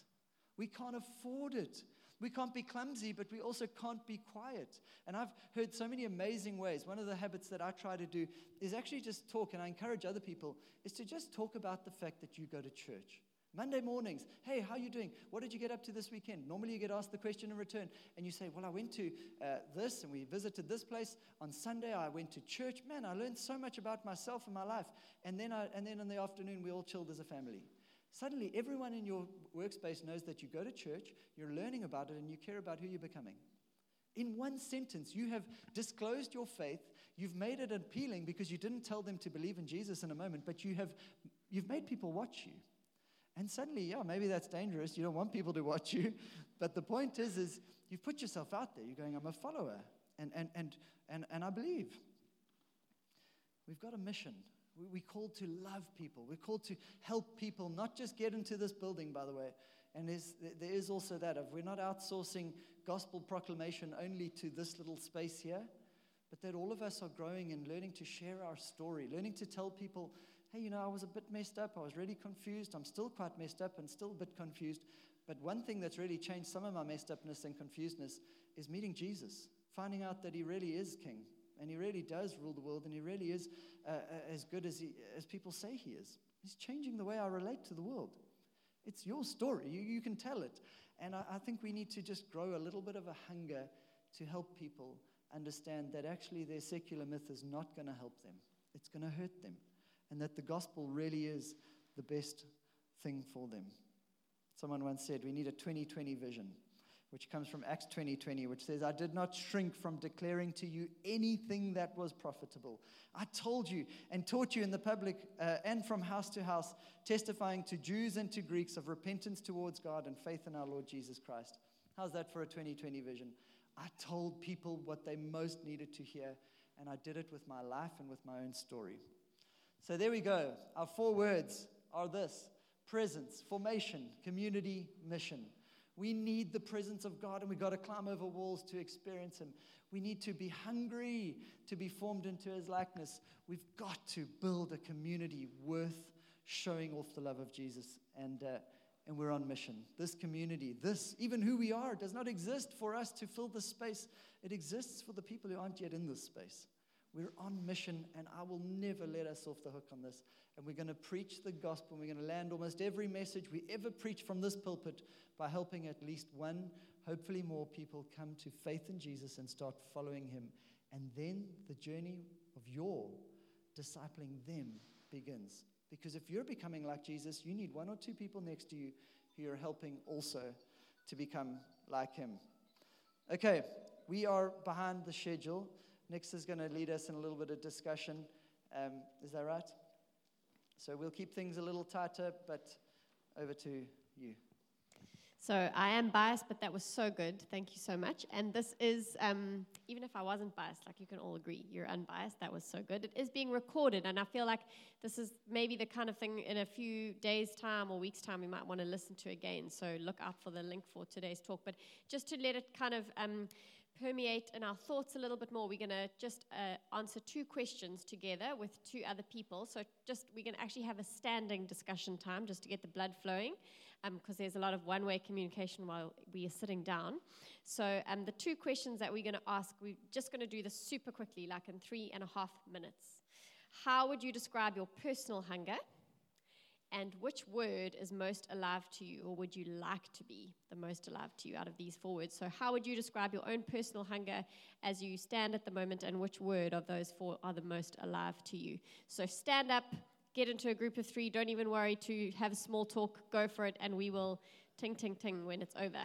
we can't afford it. We can't be clumsy, but we also can't be quiet. And I've heard so many amazing ways. One of the habits that I try to do is actually just talk, and I encourage other people, is to just talk about the fact that you go to church. Monday mornings, hey, how are you doing? What did you get up to this weekend? Normally you get asked the question in return, and you say, well, I went to uh, this, and we visited this place. On Sunday, I went to church. Man, I learned so much about myself and my life. And then, I, and then in the afternoon, we all chilled as a family. Suddenly, everyone in your workspace knows that you go to church, you're learning about it, and you care about who you're becoming. In one sentence, you have disclosed your faith. You've made it appealing because you didn't tell them to believe in Jesus in a moment, but you have you've made people watch you. And suddenly, yeah, maybe that's dangerous. You don't want people to watch you. [LAUGHS] But the point is, is you've put yourself out there. You're going, I'm a follower. And, and, and, and, and I believe. We've got a mission. We're called to love people. We're called to help people, not just get into this building, by the way. And there is also that of we're not outsourcing gospel proclamation only to this little space here, but that all of us are growing and learning to share our story, learning to tell people hey, you know, I was a bit messed up. I was really confused. I'm still quite messed up and still a bit confused. But one thing that's really changed some of my messed upness and confusedness is meeting Jesus, finding out that he really is king and he really does rule the world and he really is uh, uh, as good as, he, as people say he is. He's changing the way I relate to the world. It's your story, you, you can tell it. And I, I think we need to just grow a little bit of a hunger to help people understand that actually their secular myth is not going to help them, it's going to hurt them and that the gospel really is the best thing for them. Someone once said, We need a 2020 vision, which comes from Acts 2020, which says, I did not shrink from declaring to you anything that was profitable. I told you and taught you in the public uh, and from house to house, testifying to Jews and to Greeks of repentance towards God and faith in our Lord Jesus Christ. How's that for a 2020 vision? I told people what they most needed to hear, and I did it with my life and with my own story. So there we go. Our four words are this presence, formation, community, mission. We need the presence of God and we've got to climb over walls to experience Him. We need to be hungry to be formed into His likeness. We've got to build a community worth showing off the love of Jesus. And, uh, and we're on mission. This community, this, even who we are, does not exist for us to fill this space. It exists for the people who aren't yet in this space. We're on mission, and I will never let us off the hook on this. And we're going to preach the gospel. We're going to land almost every message we ever preach from this pulpit by helping at least one, hopefully more people come to faith in Jesus and start following him. And then the journey of your discipling them begins. Because if you're becoming like Jesus, you need one or two people next to you who are helping also to become like him. Okay, we are behind the schedule. Nix is going to lead us in a little bit of discussion. Um, is that right? So we'll keep things a little tighter, but over to you.
So I am biased, but that was so good. Thank you so much. And this is, um, even if I wasn't biased, like you can all agree, you're unbiased. That was so good. It is being recorded, and I feel like this is maybe the kind of thing in a few days' time or weeks' time we might want to listen to again. So look out for the link for today's talk. But just to let it kind of um, permeate in our thoughts a little bit more, we're going to just uh, answer two questions together with two other people. So, just we're going to actually have a standing discussion time just to get the blood flowing, because um, there's a lot of one way communication while we are sitting down. So, um, the two questions that we're going to ask, we're just going to do this super quickly, like in three and a half minutes. How would you describe your personal hunger? And which word is most alive to you, or would you like to be the most alive to you out of these four words? So, how would you describe your own personal hunger as you stand at the moment, and which word of those four are the most alive to you? So, stand up, get into a group of three, don't even worry to have a small talk, go for it, and we will ting, ting, ting when it's over.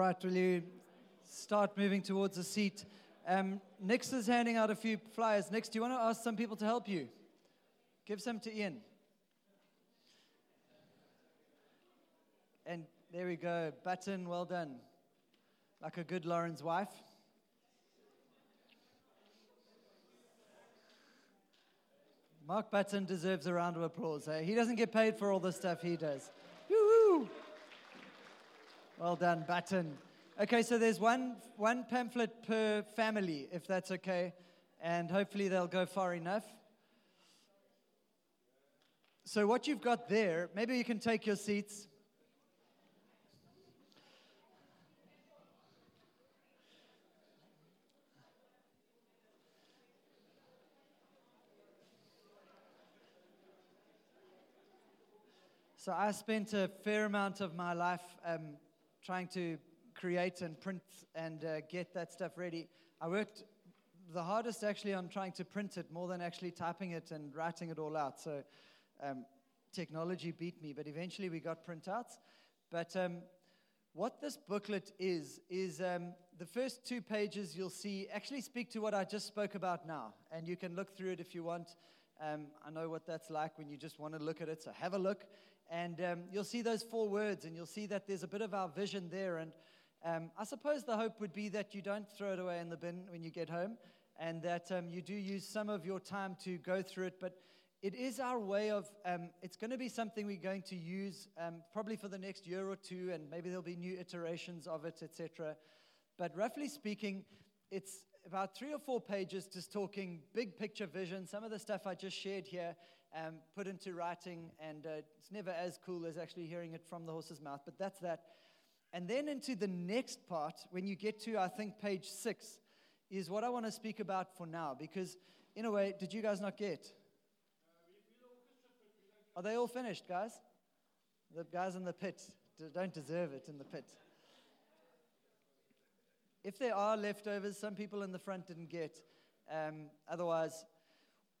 Right, will you start moving towards a seat? Um, Nix is handing out a few flyers. Nix, do you want to ask some people to help you? Give some to Ian. And there we go. Button, well done. Like a good Lauren's wife. Mark Button deserves a round of applause. eh? He doesn't get paid for all the stuff he does. Woo-hoo! Well done, Button. Okay, so there's one, one pamphlet per family, if that's okay, and hopefully they'll go far enough. So, what you've got there, maybe you can take your seats. So I spent a fair amount of my life um, trying to create and print and uh, get that stuff ready. I worked the hardest actually on trying to print it more than actually typing it and writing it all out. So um, technology beat me, but eventually we got printouts. But um, what this booklet is, is um, the first two pages you'll see actually speak to what I just spoke about now. And you can look through it if you want. Um, I know what that's like when you just want to look at it, so have a look. And um, you'll see those four words, and you'll see that there's a bit of our vision there. And um, I suppose the hope would be that you don't throw it away in the bin when you get home, and that um, you do use some of your time to go through it. But it is our way of, um, it's going to be something we're going to use um, probably for the next year or two, and maybe there'll be new iterations of it, etc. But roughly speaking, it's about three or four pages just talking big picture vision, some of the stuff I just shared here, um, put into writing, and uh, it's never as cool as actually hearing it from the horse's mouth, but that's that. And then into the next part, when you get to, I think, page six, is what I want to speak about for now, because in a way, did you guys not get? Are they all finished, guys? The guys in the pit don't deserve it in the pit. if there are leftovers, some people in the front didn't get. Um, otherwise,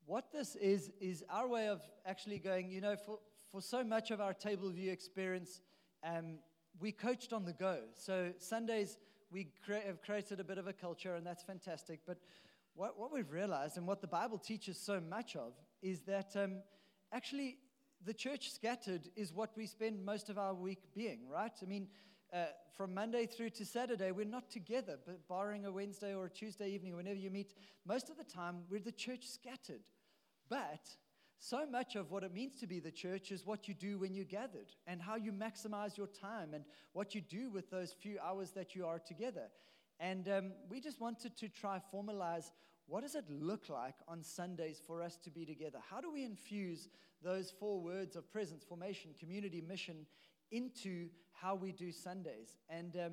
what this is, is our way of actually going, you know, for, for so much of our Table View experience, um, we coached on the go. So Sundays, we cre- have created a bit of a culture, and that's fantastic. But what, what we've realized, and what the Bible teaches so much of, is that um, actually the church scattered is what we spend most of our week being, right? I mean, uh, from Monday through to Saturday, we're not together, but barring a Wednesday or a Tuesday evening, whenever you meet, most of the time we're the church scattered. But so much of what it means to be the church is what you do when you're gathered and how you maximize your time and what you do with those few hours that you are together. And um, we just wanted to try formalize what does it look like on Sundays for us to be together? How do we infuse those four words of presence, formation, community, mission into how we do Sundays? And um,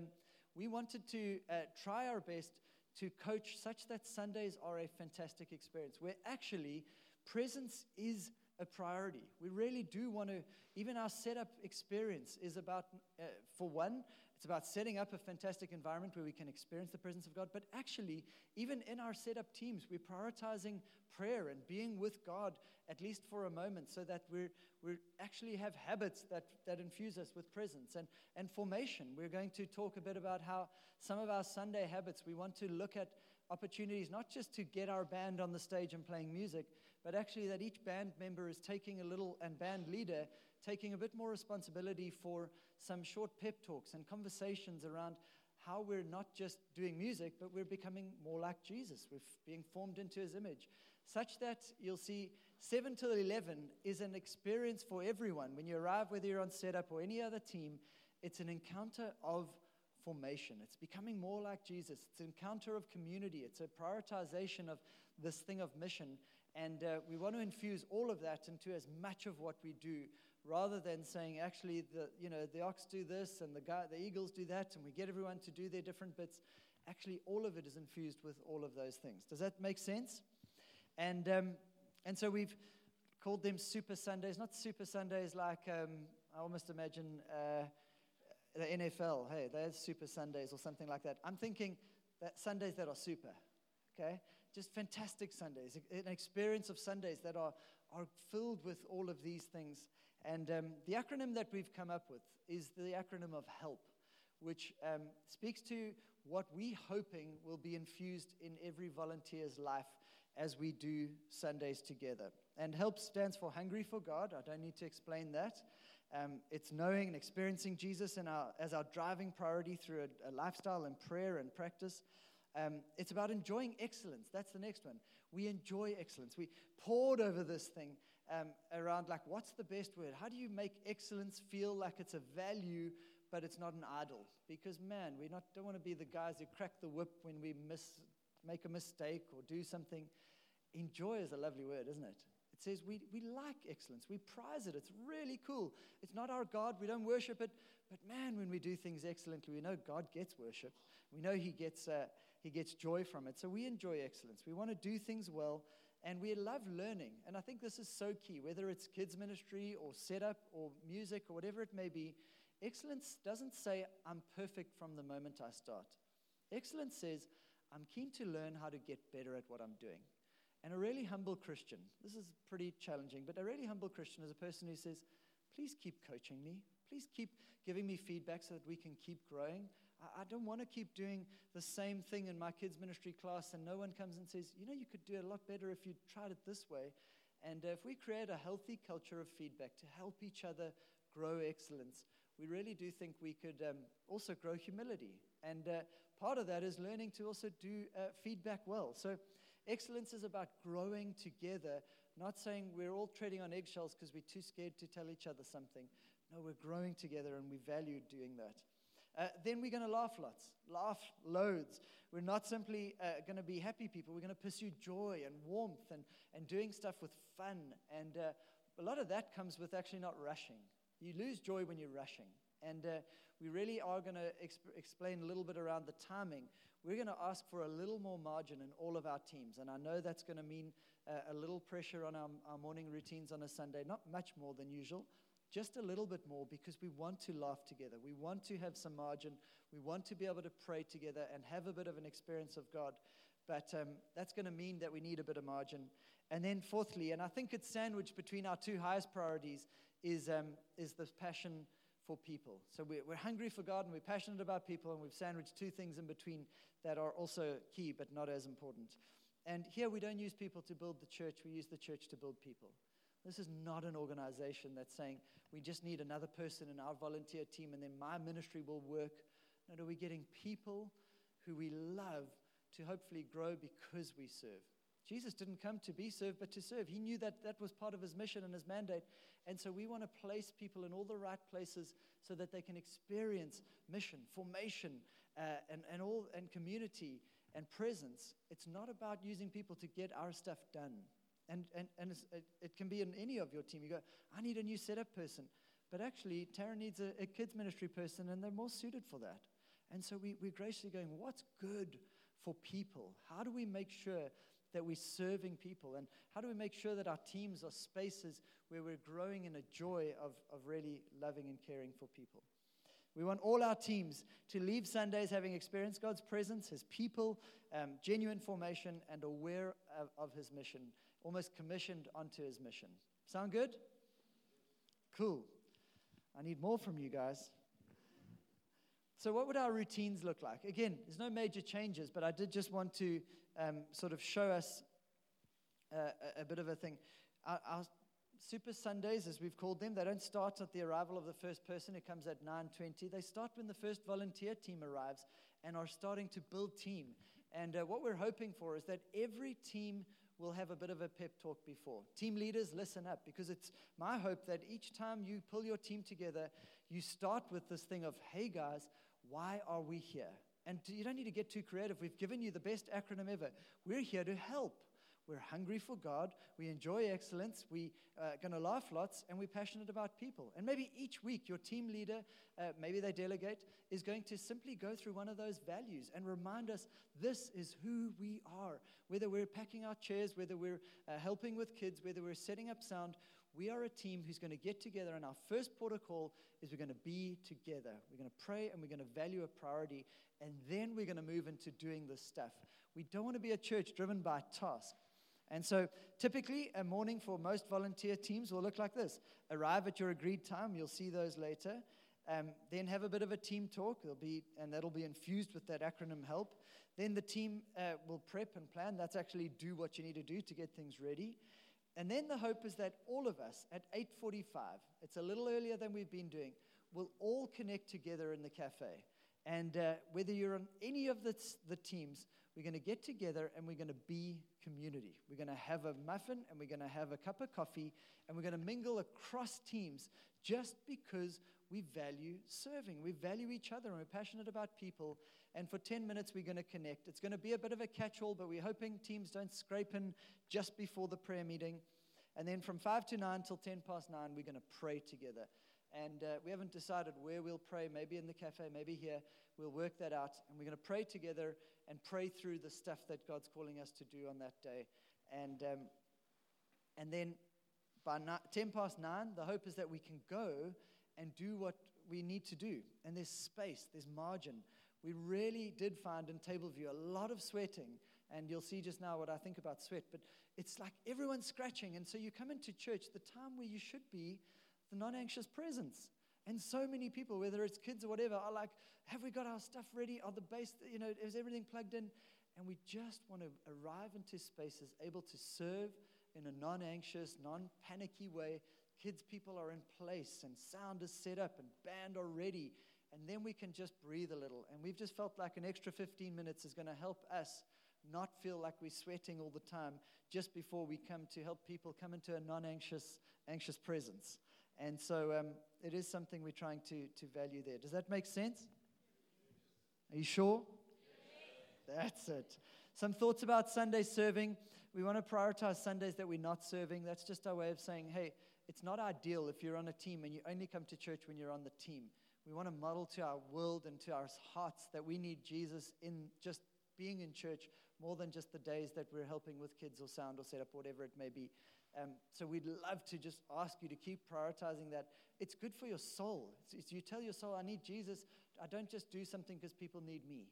we wanted to uh, try our best to coach such that Sundays are a fantastic experience where actually presence is a priority. We really do want to, even our setup experience is about, uh, for one, it's about setting up a fantastic environment where we can experience the presence of God. But actually, even in our setup teams, we're prioritizing prayer and being with God at least for a moment so that we're, we actually have habits that, that infuse us with presence. And, and formation, we're going to talk a bit about how some of our Sunday habits, we want to look at opportunities not just to get our band on the stage and playing music, but actually that each band member is taking a little, and band leader taking a bit more responsibility for some short pep talks and conversations around how we're not just doing music, but we're becoming more like Jesus. We're being formed into his image. Such that you'll see 7 till 11 is an experience for everyone. When you arrive, whether you're on setup or any other team, it's an encounter of formation. It's becoming more like Jesus. It's an encounter of community. It's a prioritization of this thing of mission. And uh, we want to infuse all of that into as much of what we do rather than saying, actually, the, you know, the ox do this and the, guy, the eagles do that, and we get everyone to do their different bits. Actually, all of it is infused with all of those things. Does that make sense? And, um, and so we've called them Super Sundays, not Super Sundays like um, I almost imagine uh, the NFL. Hey, there's Super Sundays or something like that. I'm thinking that Sundays that are super, okay? just fantastic Sundays, an experience of Sundays that are, are filled with all of these things. And um, the acronym that we've come up with is the acronym of HELP, which um, speaks to what we hoping will be infused in every volunteer's life as we do Sundays together. And HELP stands for Hungry for God. I don't need to explain that. Um, it's knowing and experiencing Jesus our, as our driving priority through a, a lifestyle and prayer and practice. Um, it's about enjoying excellence. That's the next one. We enjoy excellence. We poured over this thing um, around like, what's the best word? How do you make excellence feel like it's a value, but it's not an idol? Because, man, we not, don't want to be the guys who crack the whip when we miss, make a mistake or do something. Enjoy is a lovely word, isn't it? It says we, we like excellence. We prize it. It's really cool. It's not our God. We don't worship it. But man, when we do things excellently, we know God gets worship. We know He gets, uh, he gets joy from it. So we enjoy excellence. We want to do things well, and we love learning. And I think this is so key, whether it's kids' ministry or setup or music or whatever it may be. Excellence doesn't say, I'm perfect from the moment I start. Excellence says, I'm keen to learn how to get better at what I'm doing. And a really humble Christian, this is pretty challenging, but a really humble Christian is a person who says, Please keep coaching me. Please keep giving me feedback so that we can keep growing. I, don't want to keep doing the same thing in my kids' ministry class, and no one comes and says, you know, you could do a lot better if you tried it this way. And uh, if we create a healthy culture of feedback to help each other grow excellence, we really do think we could um, also grow humility. And uh, part of that is learning to also do uh, feedback well. So, excellence is about growing together, not saying we're all treading on eggshells because we're too scared to tell each other something. No, we're growing together and we value doing that. Uh, then we're going to laugh lots, laugh loads. We're not simply uh, going to be happy people. We're going to pursue joy and warmth and, and doing stuff with fun. And uh, a lot of that comes with actually not rushing. You lose joy when you're rushing. And uh, we really are going to exp- explain a little bit around the timing. We're going to ask for a little more margin in all of our teams. And I know that's going to mean uh, a little pressure on our, our morning routines on a Sunday, not much more than usual just a little bit more because we want to laugh together. We want to have some margin. We want to be able to pray together and have a bit of an experience of God. But um, that's going to mean that we need a bit of margin. And then, fourthly, and I think it's sandwiched between our two highest priorities, is, um, is this passion for people. So we're, we're hungry for God and we're passionate about people, and we've sandwiched two things in between that are also key but not as important. And here we don't use people to build the church, we use the church to build people. This is not an organization that's saying we just need another person in our volunteer team and then my ministry will work. No, no, we're getting people who we love to hopefully grow because we serve. Jesus didn't come to be served, but to serve. He knew that that was part of his mission and his mandate. And so we want to place people in all the right places so that they can experience mission, formation, uh, and, and, all, and community and presence. It's not about using people to get our stuff done. And, and, and it, it, can be in any of your team. You go, I need a new setup person. But actually, Tara needs a, a kids ministry person, and they're more suited for that. And so we, we're graciously going, what's good for people? How do we make sure that we're serving people? And how do we make sure that our teams are spaces where we're growing in a joy of, of really loving and caring for people? We want all our teams to leave Sundays having experienced God's presence, His people, um, genuine formation, and aware of, of His mission, almost commissioned onto His mission. Sound good? Cool. I need more from you guys. So, what would our routines look like? Again, there's no major changes, but I did just want to um, sort of show us uh, a, a, bit of a thing. Our, our, Super Sundays, as we've called them, they don't start at the arrival of the first person who comes at 9:20. They start when the first volunteer team arrives and are starting to build team. And uh, what we're hoping for is that every team will have a bit of a pep talk before. Team leaders, listen up, because it's my hope that each time you pull your team together, you start with this thing of, hey guys, why are we here? And you don't need to get too creative. We've given you the best acronym ever. We're here to help. We're hungry for God. We enjoy excellence. We're uh, going to laugh lots, and we're passionate about people. And maybe each week, your team leader, uh, maybe they delegate, is going to simply go through one of those values and remind us this is who we are. Whether we're packing our chairs, whether we're uh, helping with kids, whether we're setting up sound, we are a team who's going to get together, and our first protocol is we're going to be together. We're going to pray and we're going to value a priority, and then we're going to move into doing this stuff. We don't want to be a church driven by task. And so, typically, a morning for most volunteer teams will look like this arrive at your agreed time, you'll see those later. Um, then have a bit of a team talk, will be, and that'll be infused with that acronym HELP. Then the team uh, will prep and plan. That's actually do what you need to do to get things ready. And then the hope is that all of us at 8:45, it's a little earlier than we've been doing, will all connect together in the cafe. And uh, whether you're on any of the, the teams, we're going to get together and we're going to be community. We're going to have a muffin and we're going to have a cup of coffee and we're going to mingle across teams just because we value serving. We value each other and we're passionate about people. And for 10 minutes, we're going to connect. It's going to be a bit of a catch all, but we're hoping teams don't scrape in just before the prayer meeting. And then from 5 to 9 till 10 past 9, we're going to pray together. And uh, we haven't decided where we'll pray, maybe in the cafe, maybe here. We'll work that out. And we're going to pray together and pray through the stuff that God's calling us to do on that day. And, um, and then by 10 past 9, the hope is that we can go and do what we need to do. And there's space, there's margin we really did find in Table View a lot of sweating. And you'll see just now what I think about sweat. But it's like everyone's scratching. And so you come into church, the time where you should be the non anxious presence. And so many people, whether it's kids or whatever, are like, have we got our stuff ready? Are the base, you know, is everything plugged in? And we just want to arrive into spaces able to serve in a non anxious, non panicky way. Kids, people are in place, and sound is set up, and band are ready, and then we can just breathe a little. And we've just felt like an extra 15 minutes is going to help us not feel like we're sweating all the time just before we come to help people come into a non anxious anxious presence. And so um, it is something we're trying to, to value there. Does that make sense? Are you sure? That's it. Some thoughts about Sunday serving. We want to prioritize Sundays that we're not serving. That's just our way of saying, hey, it's not ideal if you're on a team and you only come to church when you're on the team. We want to model to our world and to our hearts that we need Jesus in just being in church more than just the days that we're helping with kids or sound or setup, whatever it may be. Um, so we'd love to just ask you to keep prioritizing that. It's good for your soul. It's, it's, you tell your soul, I need Jesus. I don't just do something because people need me.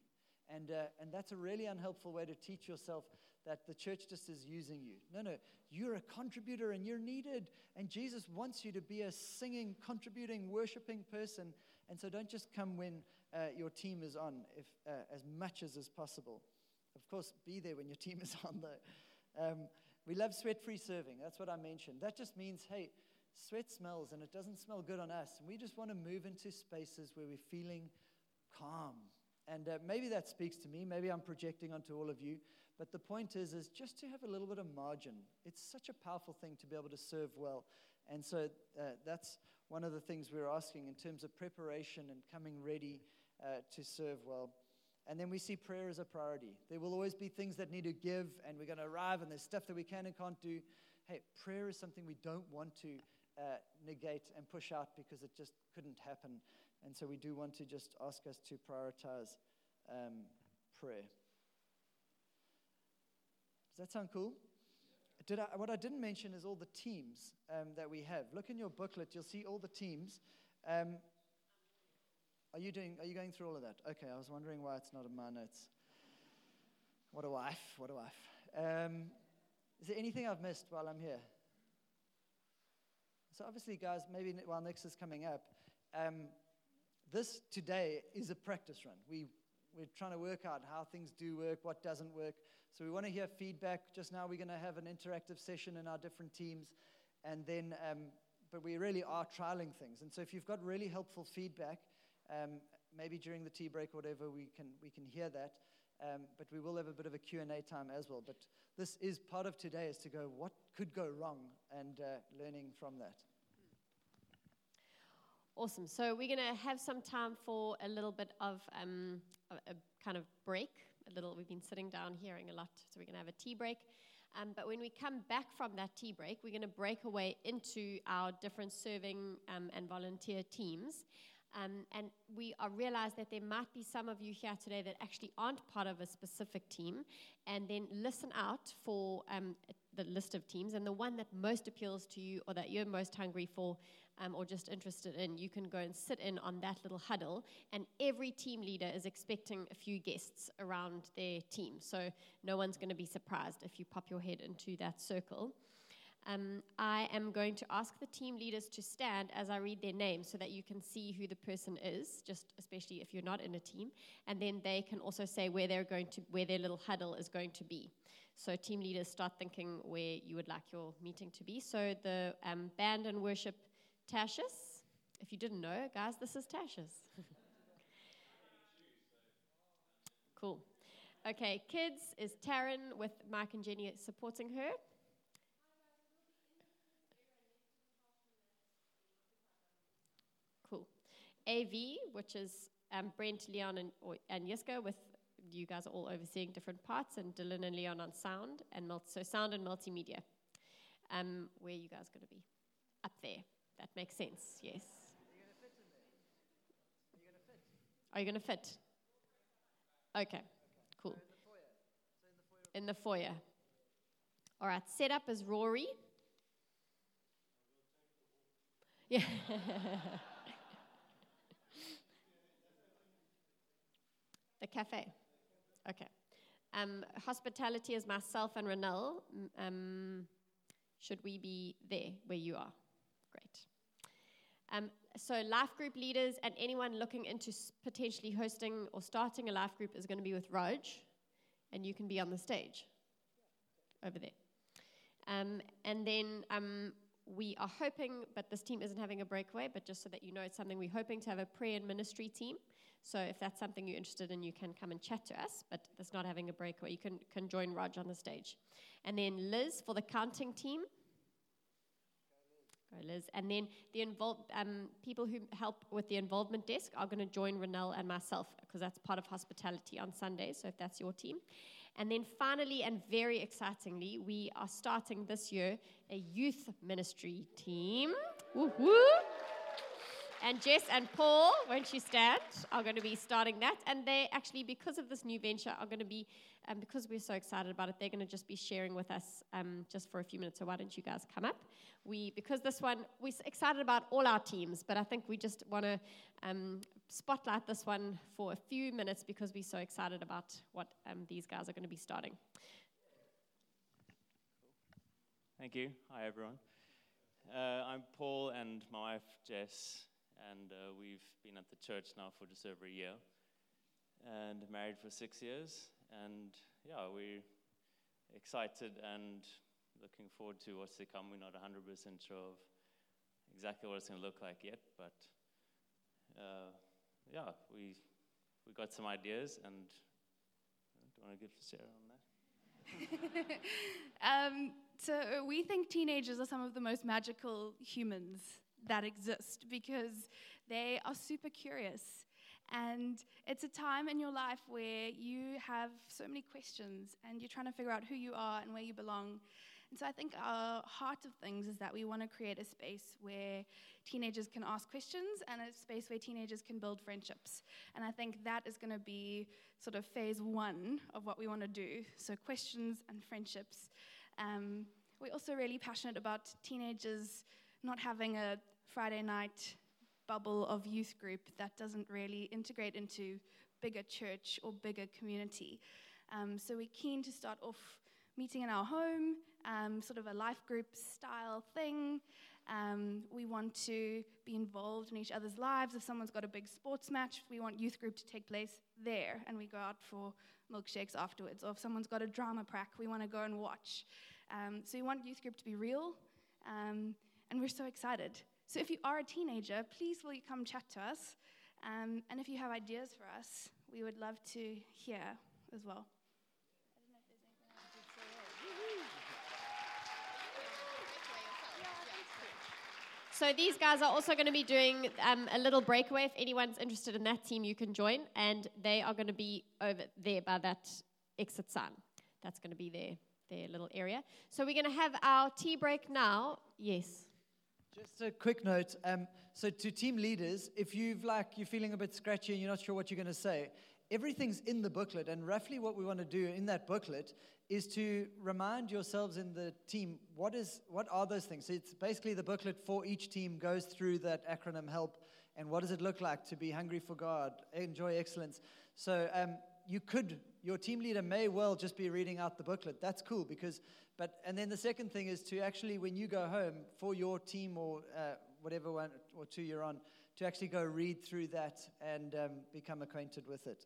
And, uh, and that's a really unhelpful way to teach yourself that the church just is using you. No, no, you're a contributor and you're needed. And Jesus wants you to be a singing, contributing, worshiping person. And so don't just come when uh, your team is on, if, uh, as much as is possible. Of course, be there when your team is [LAUGHS] on, though. Um, we love sweat free serving. That's what I mentioned. That just means, hey, sweat smells and it doesn't smell good on us. And we just want to move into spaces where we're feeling calm. And uh, maybe that speaks to me. Maybe I'm projecting onto all of you. But the point is, is just to have a little bit of margin. It's such a powerful thing to be able to serve well. And so uh, that's one of the things we're asking in terms of preparation and coming ready uh, to serve well. And then we see prayer as a priority. There will always be things that need to give, and we're going to arrive, and there's stuff that we can and can't do. Hey, prayer is something we don't want to uh, negate and push out because it just couldn't happen. And so we do want to just ask us to prioritize um, prayer. Does that sound cool? Did I, what I didn't mention is all the teams um, that we have. Look in your booklet, you'll see all the teams. Um, are you doing? Are you going through all of that? Okay, I was wondering why it's not in my notes. What a wife! What a wife! Um, is there anything I've missed while I'm here? So obviously, guys, maybe while next is coming up, um, this today is a practice run. We we're trying to work out how things do work, what doesn't work. So we want to hear feedback. Just now, we're going to have an interactive session in our different teams, and then, um, but we really are trialing things. And so if you've got really helpful feedback, um, maybe during the tea break or whatever, we can, we can hear that. Um, but we will have a bit of a Q&A time as well. But this is part of today is to go, what could go wrong? And uh, learning from that.
Awesome. So we're going to have some time for a little bit of um, a, a, kind of break. A little. We've been sitting down hearing a lot, so we're going to have a tea break. Um, but when we come back from that tea break, we're going to break away into our different serving um, and volunteer teams. Um, and we are realize that there might be some of you here today that actually aren't part of a specific team, and then listen out for um, the list of teams and the one that most appeals to you or that you're most hungry for um, or just interested in. You can go and sit in on that little huddle, and every team leader is expecting a few guests around their team. So no one's going to be surprised if you pop your head into that circle. Um, I am going to ask the team leaders to stand as I read their names so that you can see who the person is, just especially if you're not in a team. And then they can also say where they're going to, where their little huddle is going to be. So team leaders start thinking where you would like your meeting to be. So the um, band and worship, Tashes. If you didn't know, guys, this is Tashes. [LAUGHS] cool. Okay, kids is Taryn with Mike and Jenny supporting her. AV, which is um, Brent, Leon, and, or, and Yiska, with you guys are all overseeing different parts, and Dylan and Leon on sound, and multi, so sound and multimedia. Um, where you guys going to be? Up there. That makes sense, yes. Are you going to fit? Okay, cool. In the foyer. All right, setup is Rory. [LAUGHS] Yeah. The cafe. Okay. Um, hospitality is myself and Renelle. Um, should we be there where you are? Great. Um, so, life group leaders and anyone looking into potentially hosting or starting a life group is going to be with Raj, and you can be on the stage over there. Um, and then um, we are hoping, but this team isn't having a breakaway, but just so that you know, it's something we're hoping to have a prayer and ministry team. So if that's something you're interested in, you can come and chat to us, but that's not having a breakaway. You can, can join Raj on the stage. And then Liz for the counting team. Go, Liz. And then the um, people who help with the involvement desk are going to join Renelle and myself because that's part of hospitality on Sundays. So if that's your team. And then finally, and very excitingly, we are starting this year a youth ministry team. Woo-hoo! And Jess and Paul, won't you stand, are going to be starting that. And they actually, because of this new venture, are going to be, um, because we're so excited about it, they're going to just be sharing with us um, just for a few minutes. So why don't you guys come up? We, because this one, we're excited about all our teams, but I think we just want to um, spotlight this one for a few minutes because we're so excited about what um, these guys are going to be starting.
Thank you. Hi, everyone. Uh, I'm Paul and my wife Jess, and uh, we've been at the church now for just over a year and married for six years. And yeah, we're excited and looking forward to what's to come. We're not 100% sure of exactly what it's going to look like yet, but uh, yeah, we, we got some ideas, and do you want to give share on that? [LAUGHS]
um, so we think teenagers are some of the most magical humans that exist because they are super curious. And it's a time in your life where you have so many questions and you're trying to figure out who you are and where you belong. And so I think our heart of things is that we want to create a space where teenagers can ask questions and a space where teenagers can build friendships. And I think that is going to be sort of phase one of what we want to do. So questions and friendships. Um, we're also really passionate about teenagers not having a Friday night bubble of youth group that doesn't really integrate into bigger church or bigger community. Um, so we're keen to start off meeting in our home, um, sort of a life group style thing. Um, we want to be involved in each other's lives. If someone's got a big sports match, we want youth group to take place there, and we go out for milkshakes afterwards. Or if someone's got a drama prac, we want to go and watch. Um, so we want youth group to be real, um, and we're so excited. So if you are a teenager, please will you come chat to us? Um, and if you have ideas for us, we would love to hear as well.
So these guys are also going to be doing um, a little breakaway. If anyone's interested in that team, you can join, and they are going to be over there by that exit sign. That's going to be their their little area. So we're going to have our tea break now. Yes.
Just a quick note. Um, so to team leaders, if you've like you're feeling a bit scratchy and you're not sure what you're going to say, everything's in the booklet, and roughly what we want to do in that booklet is to remind yourselves in the team what is what are those things. So it's basically the booklet for each team goes through that acronym help and what does it look like to be hungry for God, enjoy excellence. So um, you could your team leader may well just be reading out the booklet. That's cool because but and then the second thing is to actually when you go home for your team or uh, whatever one or two you're on to actually go read through that and um, become acquainted with it.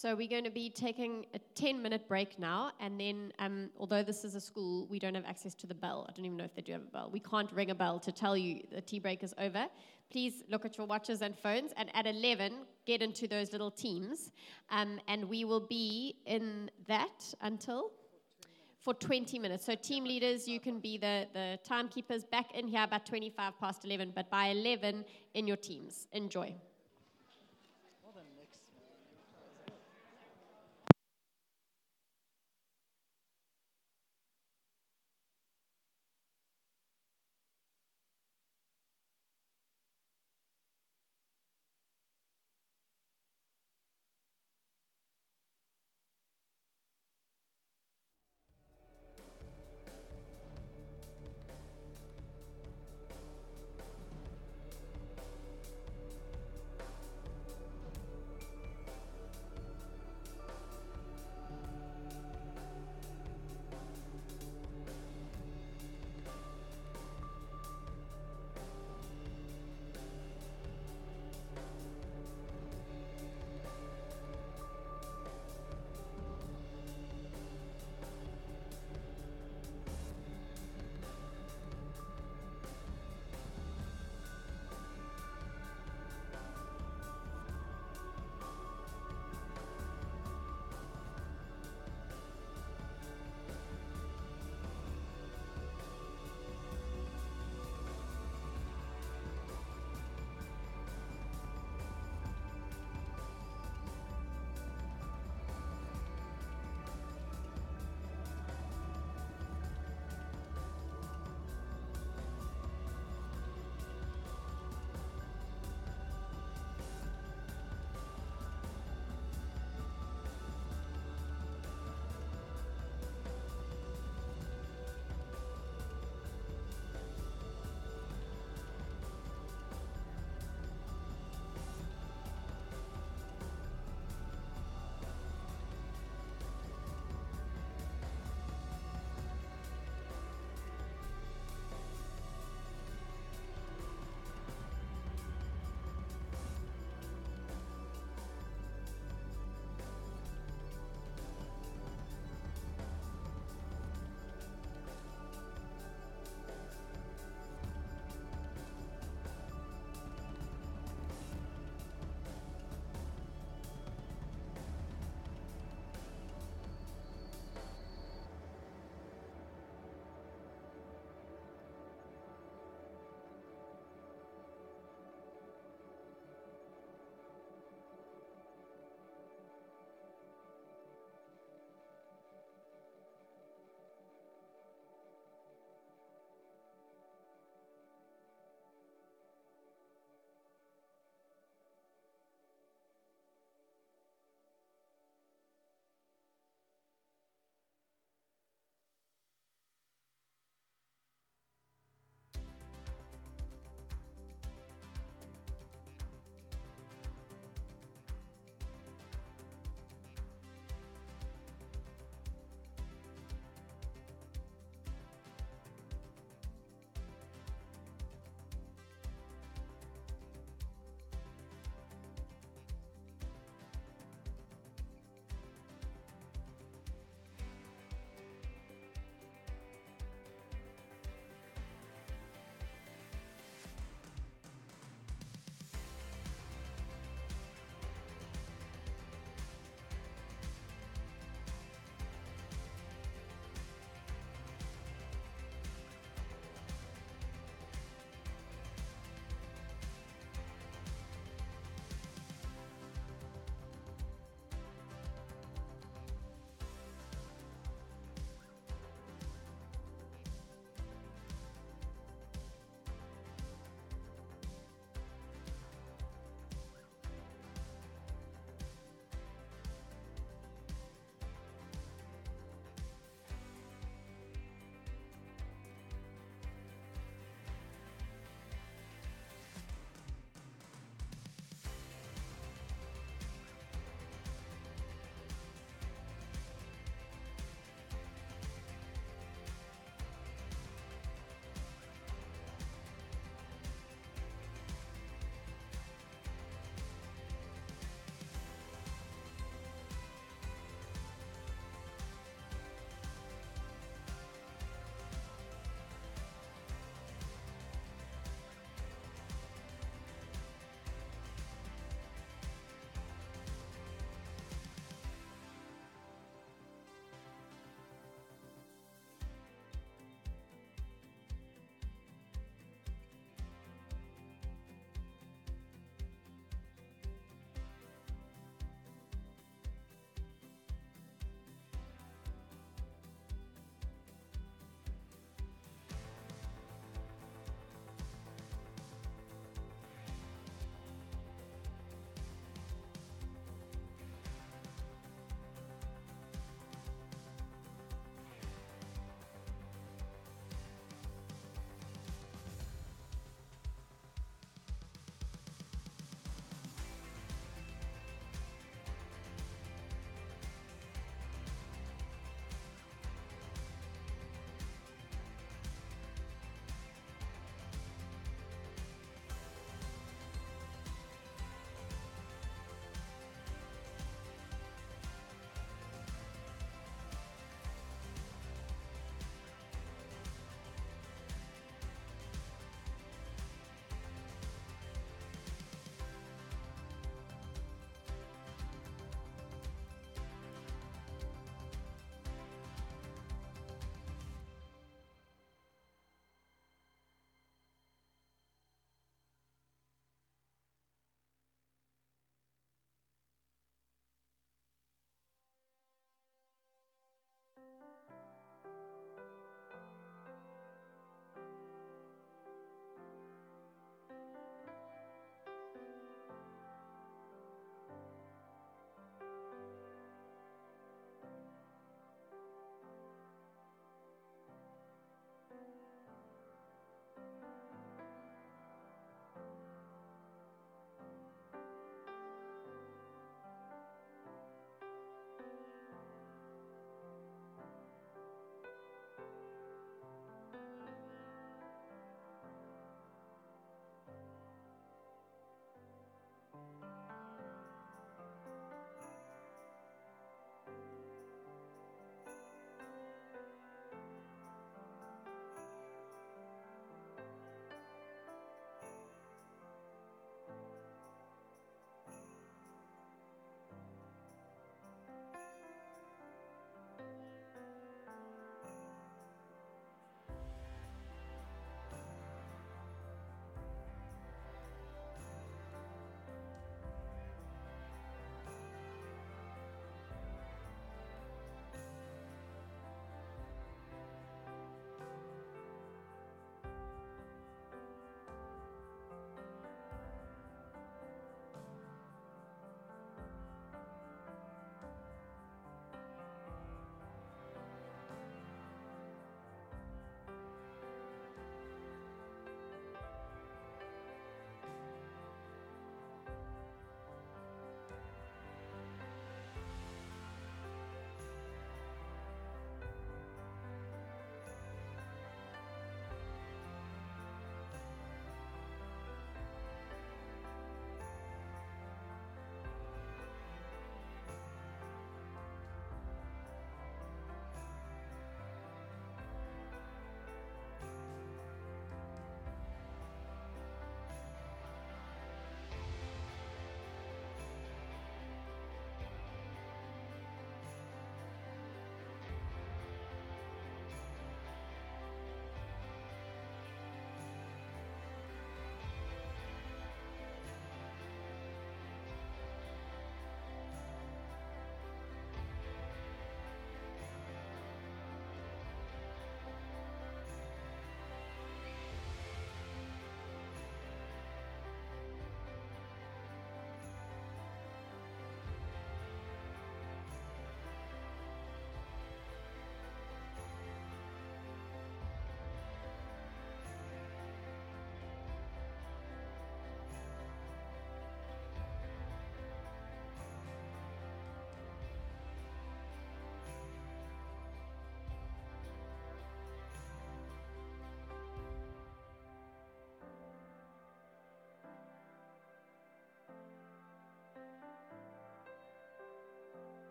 So we're going to be taking a 10 minute break now, and then, um, although this is a school, we don't have access to the bell. I don't even know if they do have a bell. We can't ring a bell to tell you the tea break is over. Please look at your watches and phones, and at 11, get into those little teams, um, and we will be in that until for 20 minutes. So, team leaders, you can be the, the timekeepers back in here about 25 past 11, but by 11 in your teams. Enjoy.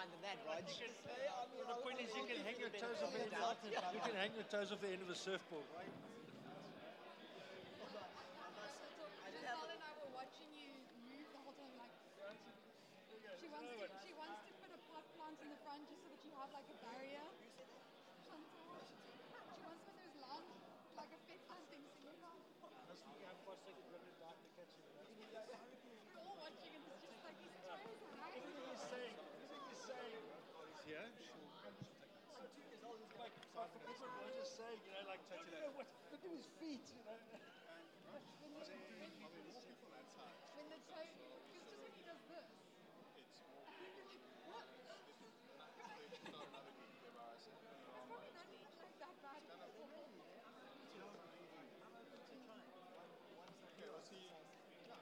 Mind than that, Rog.
The point is, you can hang your toes off the end. [LAUGHS] You can hang your toes off the end of a surfboard, right?
Giselle and I were watching you move the whole time. Like, she wants to, she wants to put a pot plant in the front just so that you have like a barrier. Chantal, she wants one of those long, like a fit hunting thing. We're all watching and it's just like these toes high.
Here, like, like people who are just saying, you know, like, touching that. Look at his feet, you know.
When the, when, when the toe, because just when he does this. You're like, what? It's probably not even like that bad.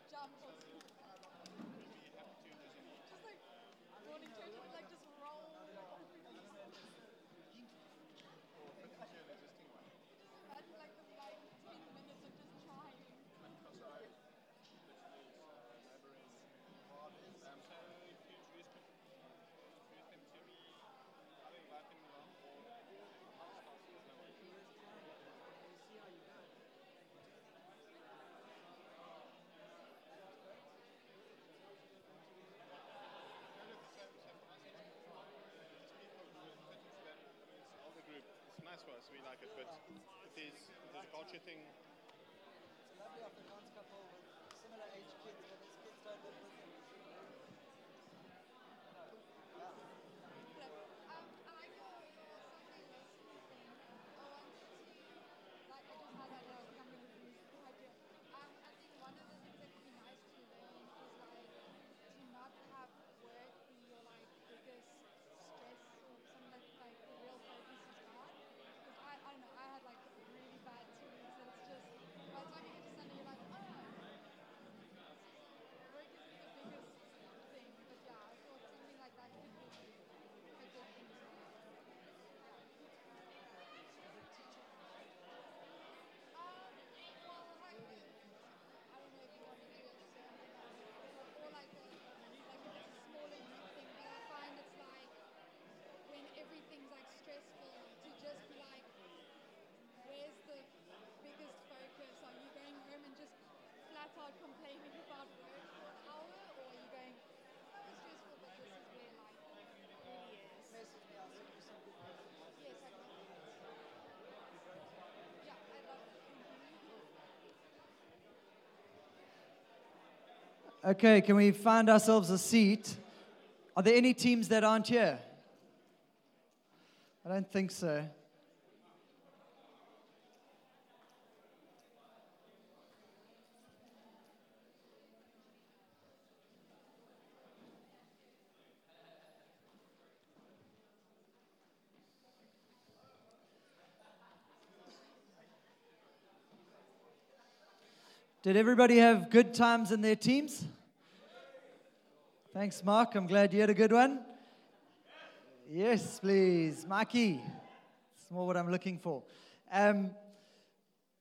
Jump or just like morning church would like just roll. Just imagine like the like 10 minutes of just trying.
all the group. It's nice for us. We like it, but if there's, if there's a culture thing,
It's a lovely Afrikaans couple with similar age kids, but these kids don't live with them.
Um, I like your Sunday lesson thing. I wanted to, like, I just had that when I was coming with you, the idea. Um, I think one of the things that would be nice to learn is like to not have work be your like biggest stress or something that like the real focus is God. Because I, I don't know, I had like really bad two weeks and it's just by the time you get to Sunday you're like, oh. Work isn't the biggest thing, but yeah, I thought something like that could be a good thing to learn. Um, well, I, I don't know if you want to do it the same thing or like a, like if it's a smaller group thing, but I find it's like when everything's like stressful to just be like, where's the biggest focus? Are you going home and just flat out complaining about work for an hour, or are you going, oh, it's stressful, but this is where like really is.
Message me, I'll send you some good questions.
Yes, I can. Yeah, I love it.
Okay, can we find ourselves a seat? Are there any teams that aren't here? I don't think so. Did everybody have good times in their teams? Thanks, Mark. I'm glad you had a good one. Yes, please. Mikey. It's more what I'm looking for. Um,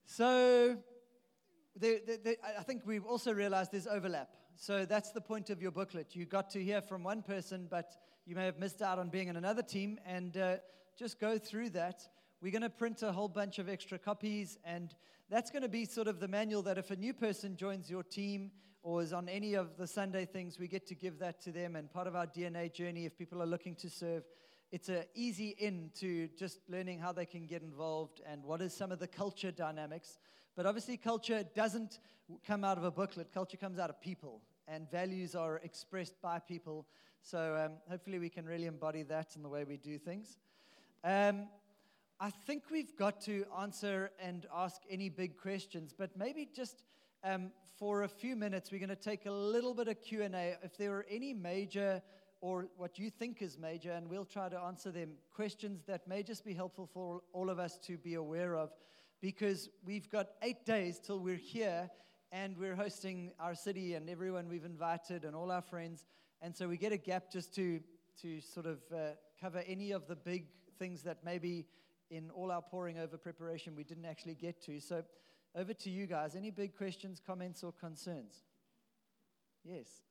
so, there, there, I I think we've also realized there's overlap. So, that's the point of your booklet. You got to hear from one person, but you may have missed out on being in another team. And uh, just go through that. We're going to print a whole bunch of extra copies, and that's going to be sort of the manual that if a new person joins your team or is on any of the Sunday things, we get to give that to them. And part of our DNA journey, if people are looking to serve, it's an easy in to just learning how they can get involved and what is some of the culture dynamics. But obviously, culture doesn't come out of a booklet, culture comes out of people, and values are expressed by people. So um, hopefully, we can really embody that in the way we do things. Um, I think we've got to answer and ask any big questions, but maybe just um, for a few minutes, we're going to take a little bit of Q and A. If there are any major or what you think is major, and we'll try to answer them questions that may just be helpful for all of us to be aware of, because we've got eight days till we're here, and we're hosting our city and everyone we've invited and all our friends, and so we get a gap just to to sort of uh, cover any of the big things that maybe in all our poring over preparation we didn't actually get to. So, over to you guys. Any big questions, comments, or concerns? Yes.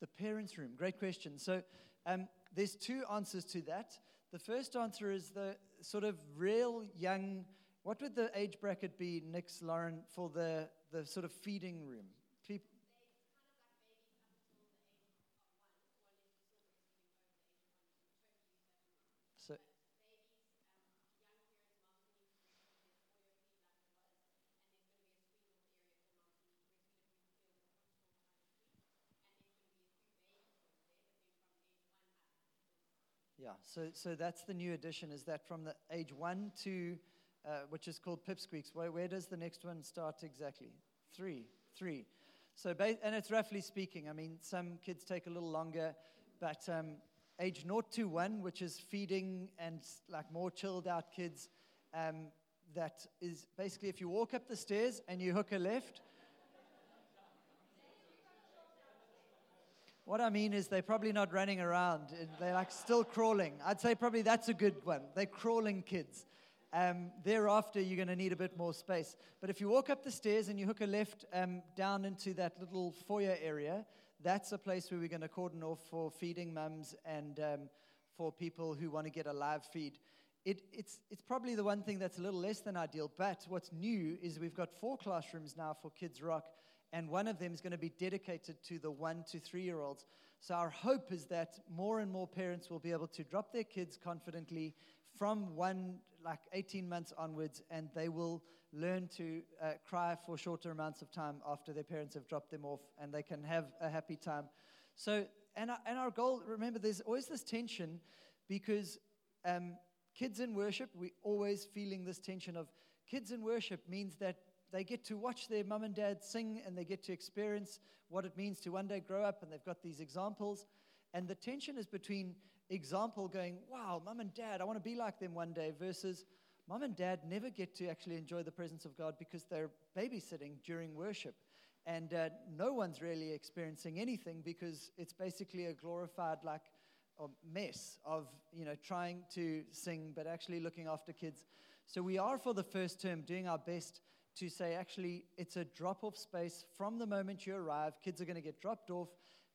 The parents' room. Great question. So um, there's two answers to that. The first answer is the sort of real young. What would the age bracket be, Nix, Lauren, for the, the sort of feeding room? Peop- so, So, so that's the new addition is that from the age one to, uh, which is called pipsqueaks, where, where does the next one start exactly? Three, three. So, ba- and it's roughly speaking, I mean, some kids take a little longer, but um, age 0 to 1, which is feeding and like more chilled out kids, um, that is basically if you walk up the stairs and you hook a left, What I mean is they're probably not running around. They're like still crawling. I'd say probably that's a good one. They're crawling kids. Um, thereafter, you're going to need a bit more space. But if you walk up the stairs and you hook a left um, down into that little foyer area, that's a place where we're going to cordon off for feeding mums and um, for people who want to get a live feed. It, it's, it's probably the one thing that's a little less than ideal. But what's new is we've got four classrooms now for Kids Rock and one of them is going to be dedicated to the one to three year olds. So, our hope is that more and more parents will be able to drop their kids confidently from one, like 18 months onwards, and they will learn to uh, cry for shorter amounts of time after their parents have dropped them off, and they can have a happy time. So, and our, and our goal, remember, there's always this tension because um, kids in worship, we're always feeling this tension of kids in worship means that they get to watch their mum and dad sing and they get to experience what it means to one day grow up and they've got these examples. And the tension is between example going, wow, mum and dad, I want to be like them one day, versus mum and dad never get to actually enjoy the presence of God because they're babysitting during worship. And uh, no one's really experiencing anything because it's basically a glorified, like, mess of you know trying to sing but actually looking after kids so we are for the first term doing our best to say actually it's a drop off space from the moment you arrive. Kids are going to get dropped off.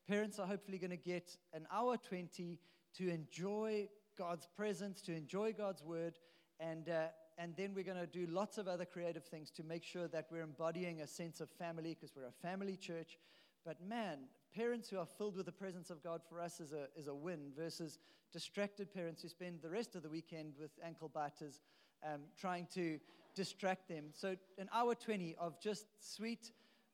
Parents are hopefully going to get an hour 20 to enjoy god's presence to enjoy god's word and uh, and then we're going to do lots of other creative things to make sure that we're embodying a sense of family because we're a family church. But man, parents who are filled with the presence of God for us is a, is a win versus distracted parents who spend the rest of the weekend with ankle biters um, trying to distract them. So, an hour 20 of just sweet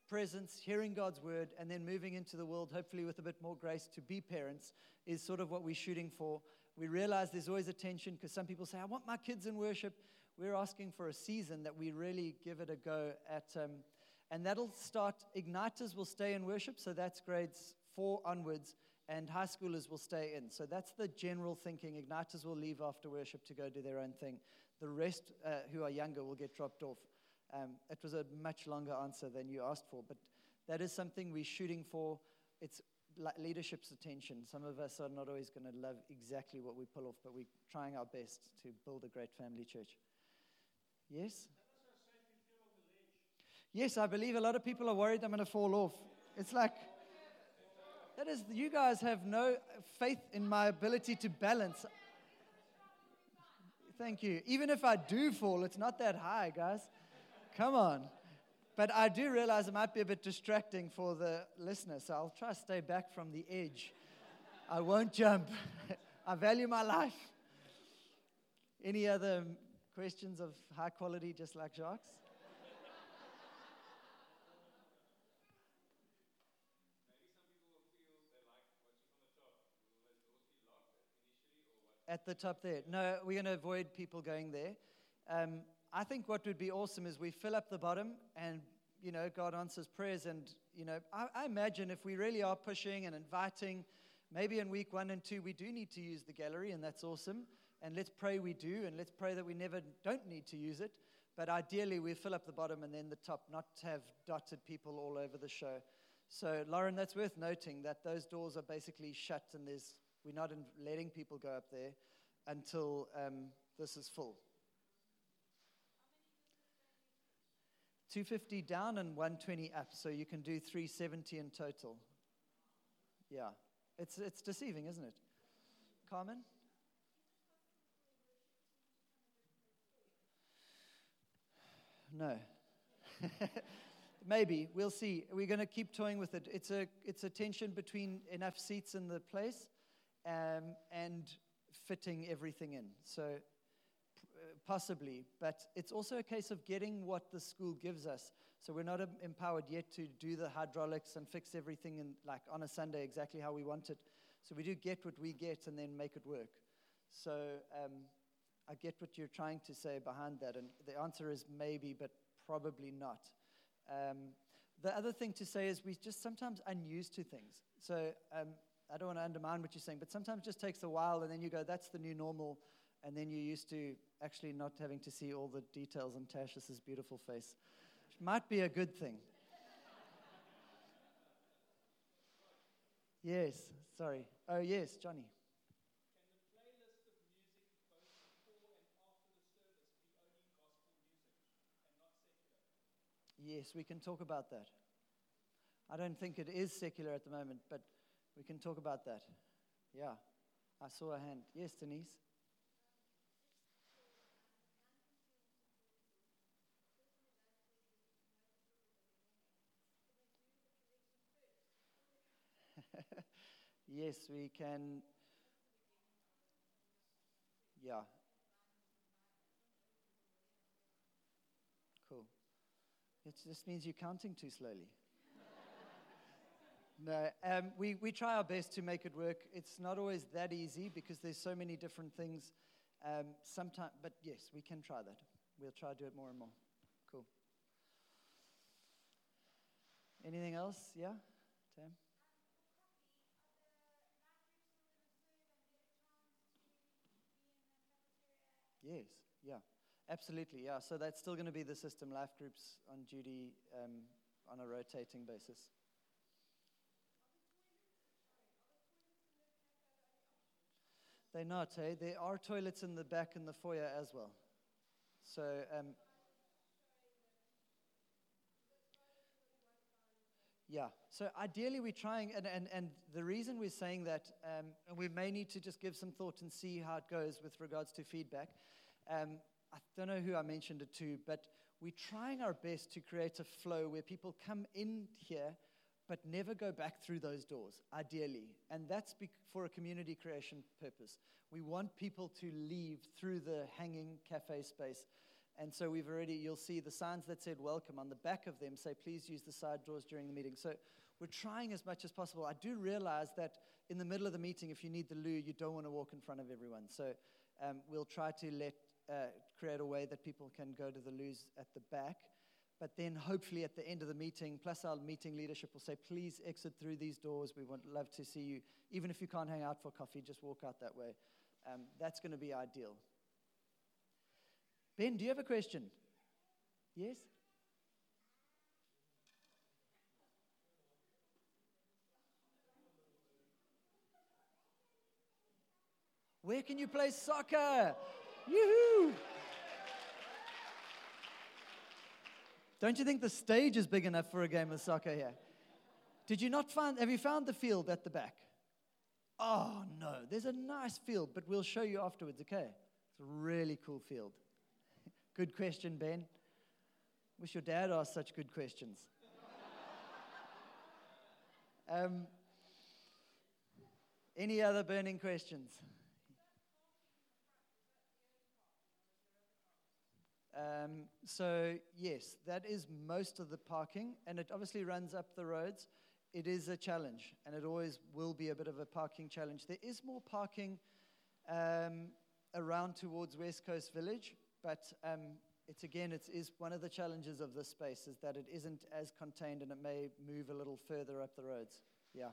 presence, hearing God's word, and then moving into the world, hopefully with a bit more grace to be parents, is sort of what we're shooting for. We realize there's always a tension because some people say, I want my kids in worship. We're asking for a season that we really give it a go at. Um, and that'll start, igniters will stay in worship, so that's grades four onwards, and high schoolers will stay in. So that's the general thinking. Igniters will leave after worship to go do their own thing. The rest uh, who are younger will get dropped off. Um, it was a much longer answer than you asked for, but that is something we're shooting for. It's leadership's attention. Some of us are not always going to love exactly what we pull off, but we're trying our best to build a great family church. Yes? Yes, I believe a lot of people are worried I'm going to fall off. It's like, that is, you guys have no faith in my ability to balance. Thank you. Even if I do fall, it's not that high, guys. Come on. But I do realize it might be a bit distracting for the listener, so I'll try to stay back from the edge. I won't jump. [LAUGHS] I value my life. Any other questions of high quality, just like Jacques? At the top there. No, we're going to avoid people going there. Um, I think what would be awesome is we fill up the bottom and, you know, God answers prayers. And, you know, I, I imagine if we really are pushing and inviting, maybe in week one and two, we do need to use the gallery, and that's awesome. And let's pray we do, and let's pray that we never don't need to use it. But ideally, we fill up the bottom and then the top, not have dotted people all over the show. So, Lauren, that's worth noting that those doors are basically shut and there's we're not in letting people go up there until um, this is full. 250 down and 120 up, so you can do 370 in total. Yeah. It's, it's deceiving, isn't it? Carmen? No. [LAUGHS] Maybe. We'll see. We're going to keep toying with it. It's a, it's a tension between enough seats in the place um, and fitting everything in. So, possibly. But it's also a case of getting what the school gives us. So, we're not em- empowered yet to do the hydraulics and fix everything in, like on a Sunday exactly how we want it. So, we do get what we get and then make it work. So, um, I get what you're trying to say behind that. And the answer is maybe, but probably not. Um, the other thing to say is we're just sometimes unused to things. So um, I don't want to undermine what you're saying, but sometimes it just takes a while, and then you go, that's the new normal. And then you're used to actually not having to see all the details on Tash's beautiful face, which might be a good thing. yes, sorry. Oh, yes, Johnny. Yes, we can talk about that. I don't think it is secular at the moment, but we can talk about that. Yeah. I saw a hand. Yes, Denise. [LAUGHS] yes, we can. Yeah. Cool. It just means you're counting too slowly. No, um, we, we try our best to make it work. It's not always that easy because there's so many different things. Um, Sometimes, but yes, we can try that. We'll try to do it more and more. Cool. Anything else? Yeah, Tam. Yes, yeah, absolutely, yeah. So that's still going to be the system, life groups on duty um, on a rotating basis. They're not, hey? There are toilets in the back in the foyer as well. So, um, Yeah. So ideally, we're trying, and, and, and the reason we're saying that, um, and we may need to just give some thought and see how it goes with regards to feedback. Um, I don't know who I mentioned it to, but we're trying our best to create a flow where people come in here but never go back through those doors, ideally. And that's for a community creation purpose. We want people to leave through the hanging cafe space. And so we've already, you'll see the signs that said welcome on the back of them say, please use the side doors during the meeting. So we're trying as much as possible. I do realize that in the middle of the meeting, if you need the loo, you don't want to walk in front of everyone. So um, we'll try to let, uh, create a way that people can go to the loos at the back. But then hopefully at the end of the meeting, plus our meeting leadership will say, please exit through these doors. We would love to see you. Even if you can't hang out for coffee, just walk out that way. Um, that's going to be ideal. Ben, do you have a question? Yes? Where can you play soccer? Yoo-hoo! Don't you think the stage is big enough for a game of soccer here? Did you not find, have you found the field at the back? Oh, no. There's a nice field, but we'll show you afterwards, okay? It's a really cool field. [LAUGHS] Good question, Ben. Wish your dad asked such good questions. [LAUGHS] um, any other burning questions? Um, so, yes, that is most of the parking, and it obviously runs up the roads. It is a challenge, and it always will be a bit of a parking challenge. There is more parking um, around towards West Coast Village, but um, it's again, it is one of the challenges of this space is that it isn't as contained and it may move a little further up the roads. Yeah.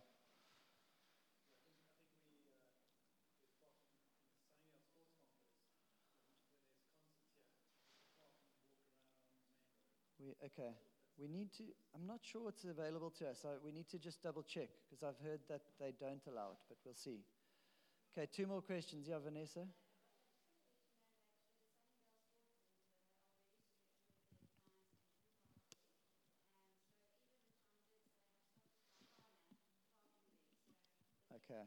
Okay. We need to, I'm not sure it's available to us. So we need to just double check because I've heard that they don't allow it, but we'll see. Okay, two more questions. Yeah, Vanessa? Okay.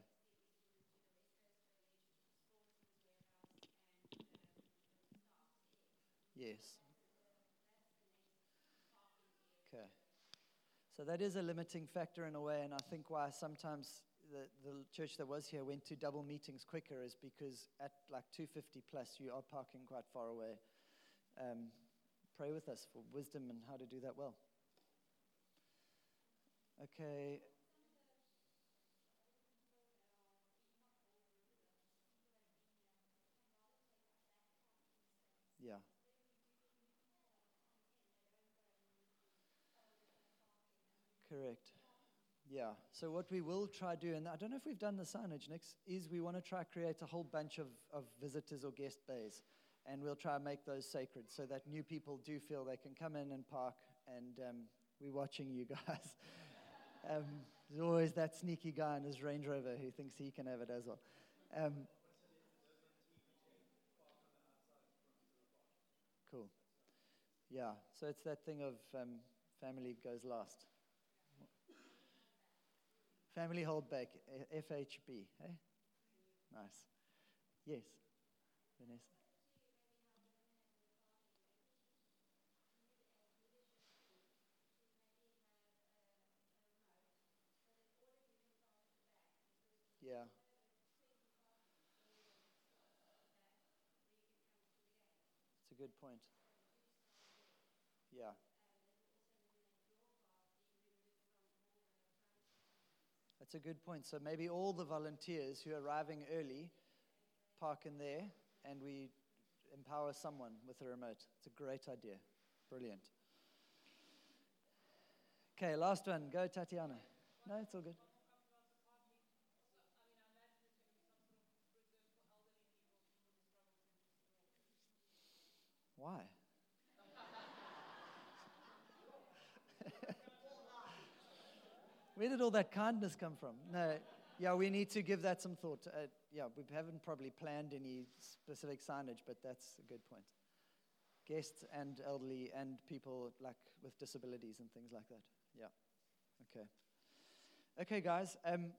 Yes. Okay. So that is a limiting factor in a way, and I think why sometimes the, the church that was here went to double meetings quicker is because at like 250 plus, you are parking quite far away. Um, pray with us for wisdom and how to do that well. Okay. Yeah. Correct. Yeah. So what we will try do, and I don't know if we've done the signage, Nix, is we want to try create a whole bunch of, of visitors or guest bays, and we'll try and make those sacred so that new people do feel they can come in and park, and um, we're watching you [LAUGHS] guys. um, there's always that sneaky guy in his Range Rover who thinks he can have it as well. Um, cool. Yeah. So it's that thing of um, family goes last. Family hold back, eh, FHB, eh? Nice. Yes, Vanessa. Yeah. It's a good point. Yeah. A good point. So maybe all the volunteers who are arriving early park in there and we empower someone with a remote. It's a great idea. Brilliant. Okay, last one. Go, Tatiana. No, it's all good. Why? [LAUGHS] Where did all that kindness come from? No, yeah, we need to give that some thought. Uh, yeah, we haven't probably planned any specific signage, but that's a good point. Guests and elderly and people like with disabilities and things like that. Yeah. Okay. Okay, guys. Um,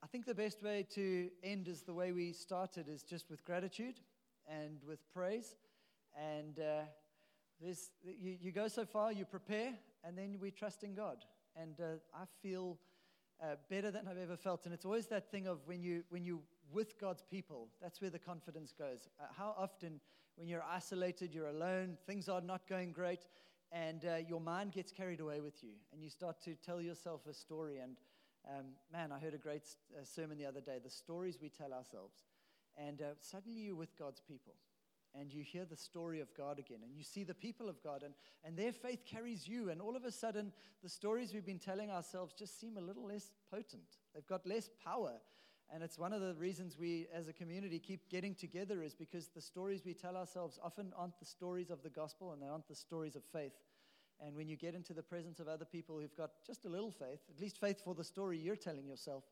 I think the best way to end is the way we started, is just with gratitude and with praise. And uh, you, you go so far, you prepare, and then we trust in God and uh, I feel uh, better than I've ever felt. And it's always that thing of when you when you with God's people, that's where the confidence goes. Uh, how often, when you're isolated, you're alone, things are not going great, and uh, your mind gets carried away with you, and you start to tell yourself a story. And um, man, I heard a great uh, sermon the other day. The stories we tell ourselves, and uh, suddenly you're with God's people and you hear the story of God again, and you see the people of God, and, and their faith carries you, and all of a sudden, the stories we've been telling ourselves just seem a little less potent. They've got less power. And it's one of the reasons we, as a community, keep getting together, is because the stories we tell ourselves often aren't the stories of the gospel and they aren't the stories of faith. And when you get into the presence of other people who've got just a little faith, at least faith for the story you're telling yourself,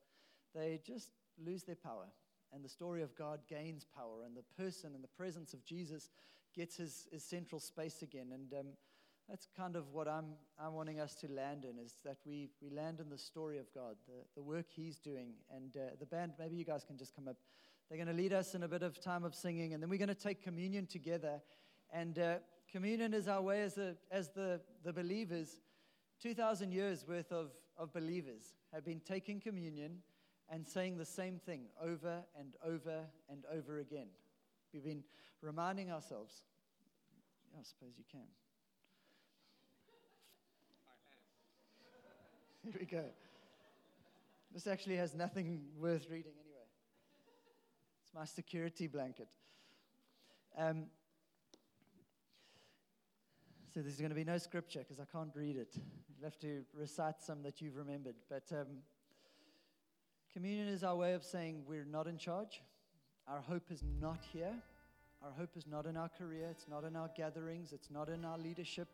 they just lose their power and the story of God gains power, and the person and the presence of Jesus gets his, his central space again. And um, that's kind of what I'm, I'm wanting us to land in is that we, we land in the story of God, the, the work He's doing. And uh, the band, maybe you guys can just come up. They're going to lead us in a bit of time of singing, and then we're going to take communion together. And uh, communion is our way as, a, as the, the believers. 2,000 years worth of, of believers have been taking communion and saying the same thing over and over and over again. We've been reminding ourselves. Yeah, I suppose you can. [LAUGHS] Here we go. This actually has nothing worth reading anyway. It's my security blanket. Um, so there's going to be no scripture because I can't read it. You'll have to recite some that you've remembered. But um, Communion is our way of saying we're not in charge. Our hope is not here. Our hope is not in our career. It's not in our gatherings. It's not in our leadership.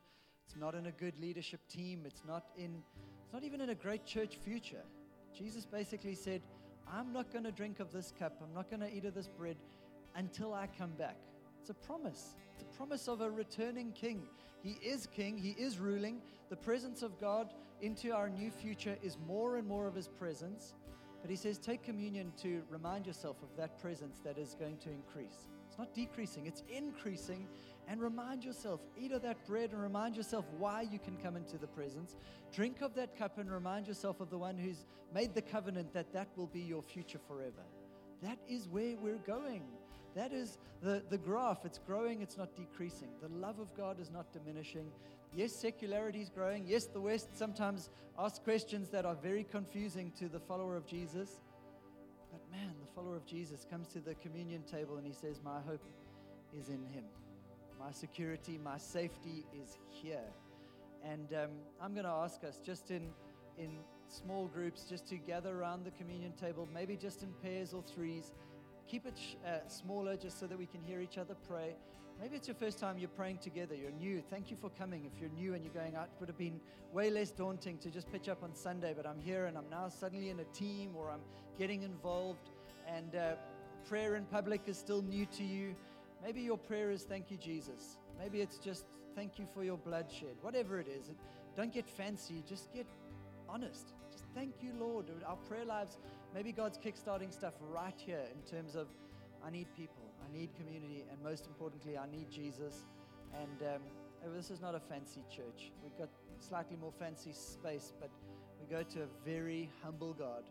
It's not in a good leadership team. It's not in it's not even in a great church future. Jesus basically said, I'm not going to drink of this cup. I'm not going to eat of this bread until I come back. It's a promise. It's a promise of a returning king. He is king. He is ruling. The presence of God into our new future is more and more of his presence. But he says, take communion to remind yourself of that presence that is going to increase. It's not decreasing, it's increasing. And remind yourself, eat of that bread and remind yourself why you can come into the presence. Drink of that cup and remind yourself of the one who's made the covenant that that will be your future forever. That is where we're going. That is the, the graph. It's growing, it's not decreasing. The love of God is not diminishing. Yes, secularity is growing. Yes, the West sometimes asks questions that are very confusing to the follower of Jesus. But man, the follower of Jesus comes to the communion table and he says, My hope is in him. My security, my safety is here. And um, I'm going to ask us just in, in small groups, just to gather around the communion table, maybe just in pairs or threes. Keep it sh- uh, smaller just so that we can hear each other pray. Maybe it's your first time you're praying together. You're new. Thank you for coming. If you're new and you're going out, it would have been way less daunting to just pitch up on Sunday, but I'm here and I'm now suddenly in a team or I'm getting involved. And uh, prayer in public is still new to you. Maybe your prayer is thank you, Jesus. Maybe it's just thank you for your bloodshed. Whatever it is, don't get fancy. Just get honest. Just thank you, Lord. Our prayer lives, maybe God's kickstarting stuff right here in terms of I need people, I need community, and most importantly, I need Jesus. And um, oh, this is not a fancy church. We've got slightly more fancy space, but we go to a very humble God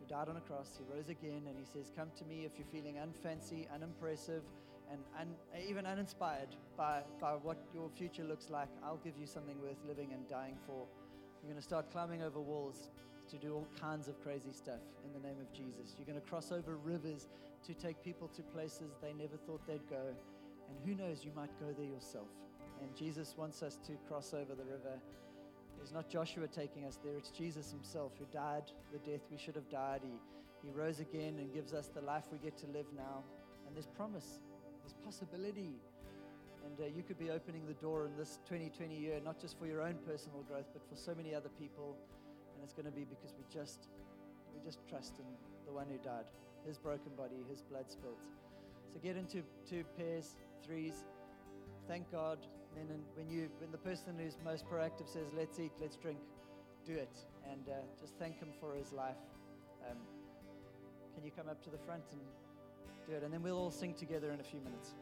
who died on a cross. He rose again, and He says, Come to me if you're feeling unfancy, unimpressive, and un- even uninspired by, by what your future looks like. I'll give you something worth living and dying for. You're going to start climbing over walls to do all kinds of crazy stuff in the name of Jesus. You're going to cross over rivers to take people to places they never thought they'd go. And who knows, you might go there yourself. And Jesus wants us to cross over the river. It's not Joshua taking us there, it's Jesus himself who died the death we should have died. He, he rose again and gives us the life we get to live now. And there's promise, there's possibility. And uh, you could be opening the door in this 2020 year, not just for your own personal growth, but for so many other people. And it's going to be because we just, we just trust in the one who died, his broken body, his blood spilled. So get into two pairs, threes. Thank God. Then when you, when the person who's most proactive says, "Let's eat, let's drink," do it, and uh, just thank him for his life. Um, can you come up to the front and do it? And then we'll all sing together in a few minutes.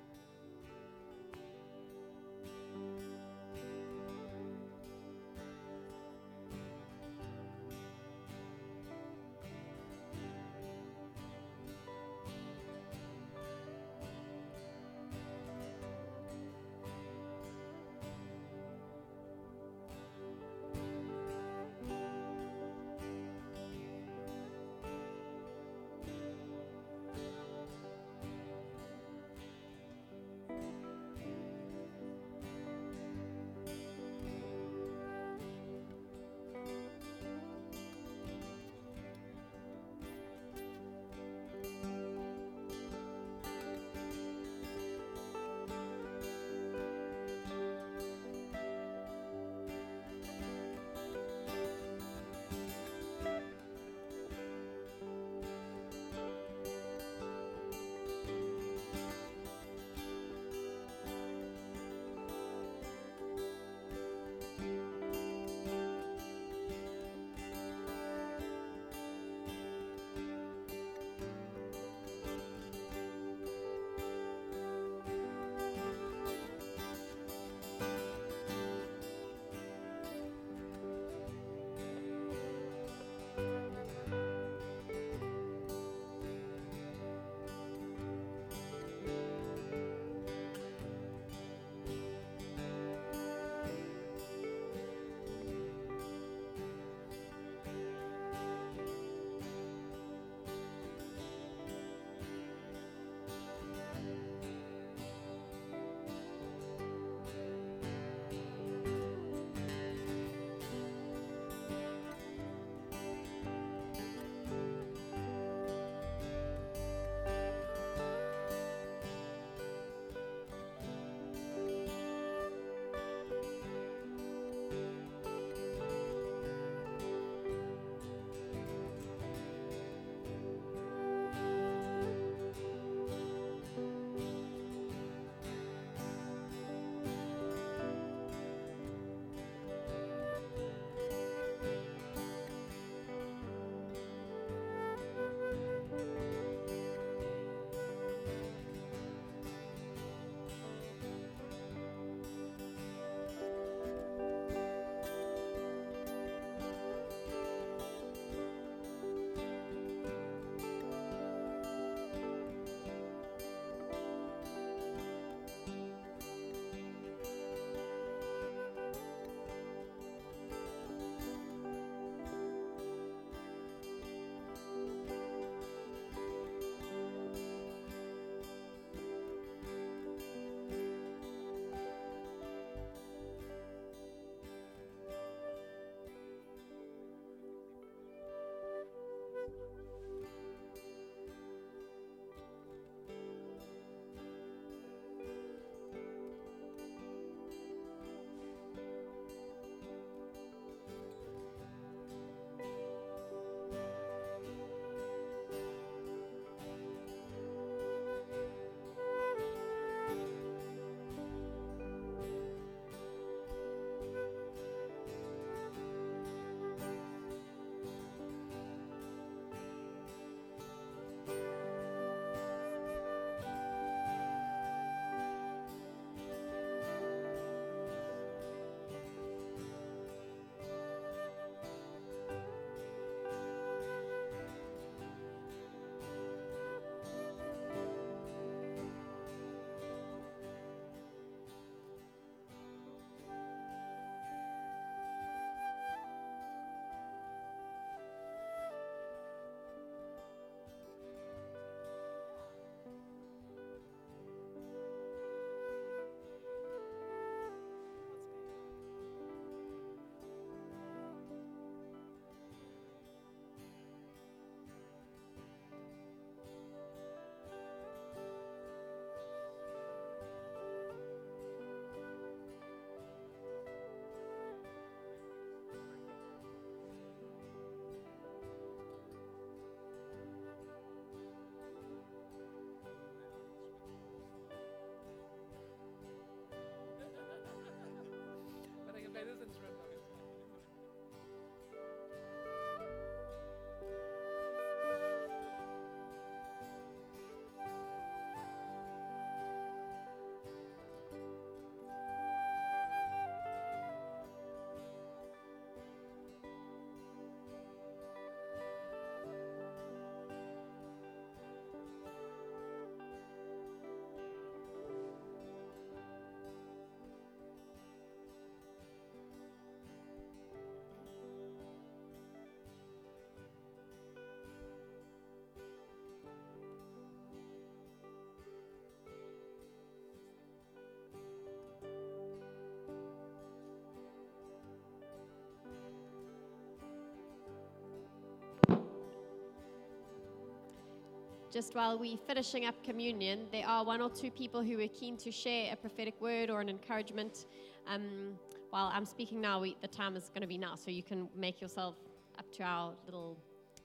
Just while we're finishing up communion, there are one or two people who are keen to share a prophetic word or an encouragement. Um, while I'm speaking now, we, the time is going to be now, so you can make yourself up to our little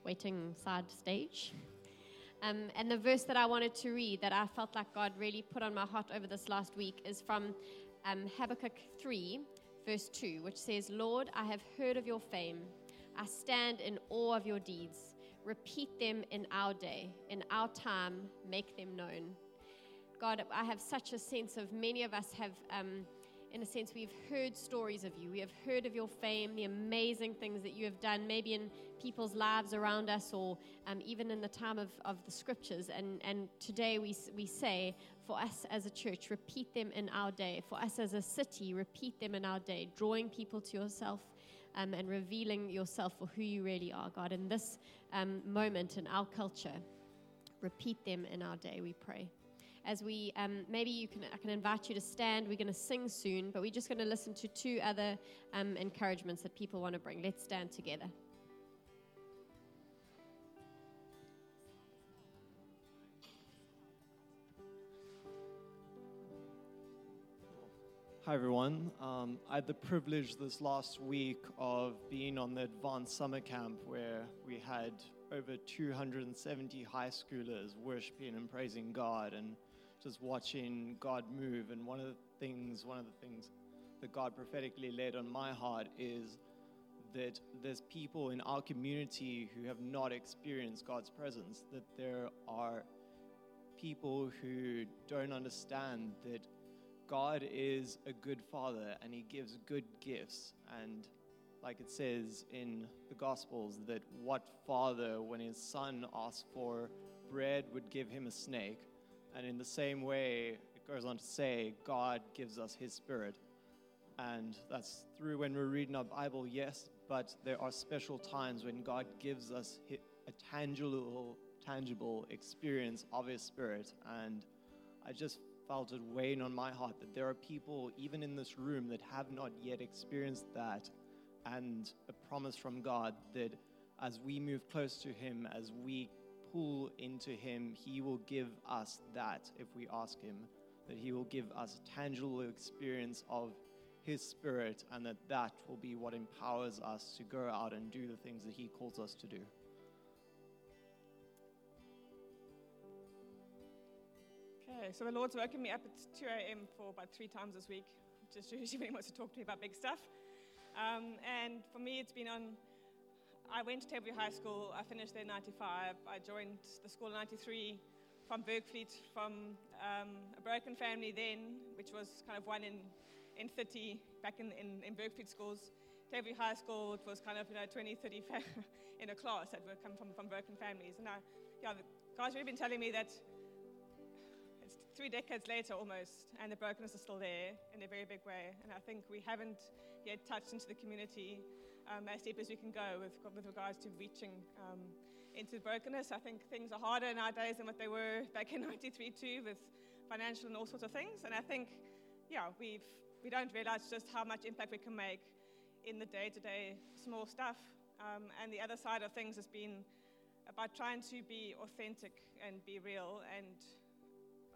waiting side stage. Um, and the verse that I wanted to read that I felt like God really put on my heart over this last week is from um, Habakkuk 3, verse 2, which says, Lord, I have heard of your fame. I stand in awe of your deeds. Repeat them in our day, in our time, make them known. God, I have such a sense of many of us have, um, in a sense, we've heard stories of you. We have heard of your fame, the amazing things that you have done, maybe in people's lives around us or um, even in the time of, of the scriptures. And, and today we, we say, for us as a church, repeat them in our day. For us as a city, repeat them in our day, drawing people to yourself um, and revealing yourself for who you really are, God. In this um, moment in our culture, repeat them in our day, we pray. As we, um, maybe you can, I can invite you to stand. We're going to sing soon, but we're just going to listen to two other um, encouragements that people want to bring. Let's stand together.
Hi, everyone. Um, I had the privilege this last week of being on the advanced summer camp where we had over 270 high schoolers worshiping and praising God and just watching God move. And one of the things, one of the things that God prophetically laid on my heart is that there's people in our community who have not experienced God's presence, that there are people who don't understand that God is a good father and he gives good gifts. And like it says in the Gospels, that what father, when his son asks for bread, would give him a snake. And in the same way, it goes on to say, God gives us his spirit. And that's through when we're reading our Bible, yes, but there are special times when God gives us a tangible, tangible experience of his spirit. And I just felt it weighing on my heart that there are people, even in this room, that have not yet experienced that. And a promise from God that as we move close to Him, as we pull into Him, He will give us that if we ask Him, that He will give us a tangible experience of His Spirit, and that that will be what empowers us to go out and do the things that He calls us to do.
Okay, so the Lord's woken me up at 2 a.m. for about three times this week, just [LAUGHS] usually when he wants to talk to me about big stuff. Um, and for me, it's been on. I went to Table View High School. I finished there in 95. I joined the school in 93 from Bergvliet, from um, a broken family then, which was kind of one in, in 30 back in, in, in Bergvliet schools. Table View High School, it was kind of, you know, 20, 30 fa- [LAUGHS] in a class that were come from, from broken families. And I, yeah, the God's really been telling me that three decades later almost, and the brokenness is still there in a very big way. And I think we haven't yet touched into the community um, as deep as we can go with, with regards to reaching um, into brokenness. I think things are harder nowadays than what they were back in [LAUGHS] 93 too, with financial and all sorts of things. And I think, yeah, we've, we don't realize just how much impact we can make in the day-to-day small stuff. Um, and the other side of things has been about trying to be authentic and be real and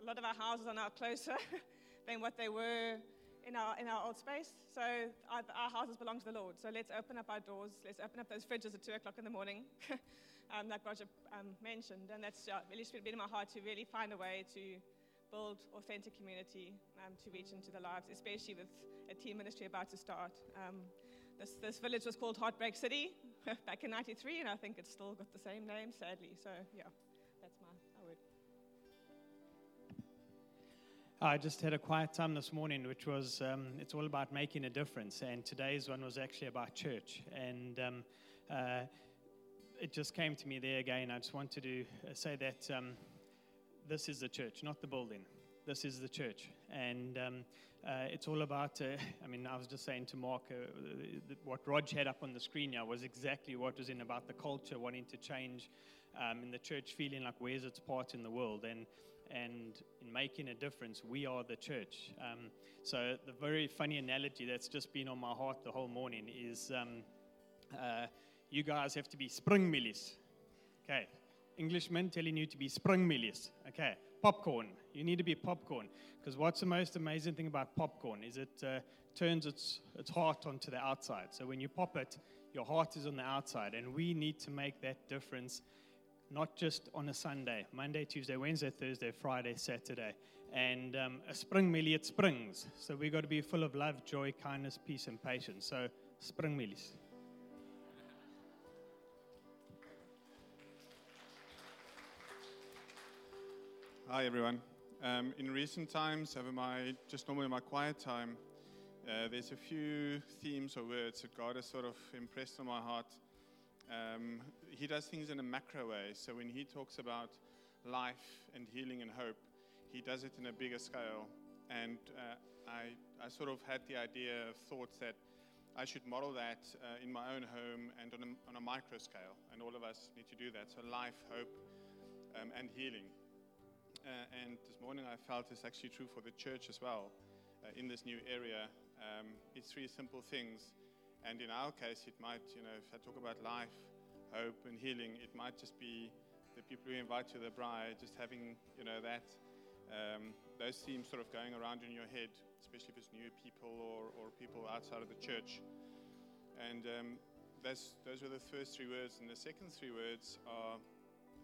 a lot of our houses are now closer [LAUGHS] than what they were in our, in our old space. So our, our houses belong to the Lord. So let's open up our doors. Let's open up those fridges at 2 o'clock in the morning, [LAUGHS] um, like Roger um, mentioned. And that's uh, really been in my heart to really find a way to build authentic community um, to reach into the lives, especially with a team ministry about to start. Um, this, this village was called Heartbreak City [LAUGHS] back in 93, and I think it's still got the same name, sadly. So, yeah,
I just had a quiet time this morning, which was um, it's all about making a difference. And today's one was actually about church. And um, uh, it just came to me there again. I just wanted to uh, say that um, this is the church, not the building. This is the church. And um, uh, it's all about, uh, I mean, I was just saying to Mark, uh, what Rog had up on the screen here was exactly what was in about the culture wanting to change um, in the church, feeling like where's its part in the world. And and in making a difference, we are the church. Um, so, the very funny analogy that's just been on my heart the whole morning is um, uh, you guys have to be spring mielies. Okay, Englishmen telling you to be spring springmielies. Okay, popcorn. You need to be popcorn. Because what's the most amazing thing about popcorn is it uh, turns its, its heart onto the outside. So when you pop it, your heart is on the outside. And we need to make that difference not just on a Sunday, Monday, Tuesday, Wednesday, Thursday, Friday, Saturday. And um, a spring mielie, it springs. So we've got to be full of love, joy, kindness, peace, and patience. So spring mielies.
Hi, everyone. Um, in recent times, over my just normally my quiet time, uh, there's a few themes or words that God has sort of impressed on my heart. Um, he does things in a macro way. So when he talks about life and healing and hope, he does it in a bigger scale. And uh, I, I sort of had the idea of thoughts that I should model that uh, in my own home and on a, on a micro scale. And all of us need to do that. So life, hope, um, and healing. Uh, and this morning I felt it's actually true for the church as well uh, in this new area. Um, it's three simple things. And in our case, it might, you know, if I talk about life, hope, and healing, it might just be the people we invite to the bride, just having, you know, that, um, those themes sort of going around in your head, especially if it's new people or, or people outside of the church. And um, those, those were the first three words. And the second three words are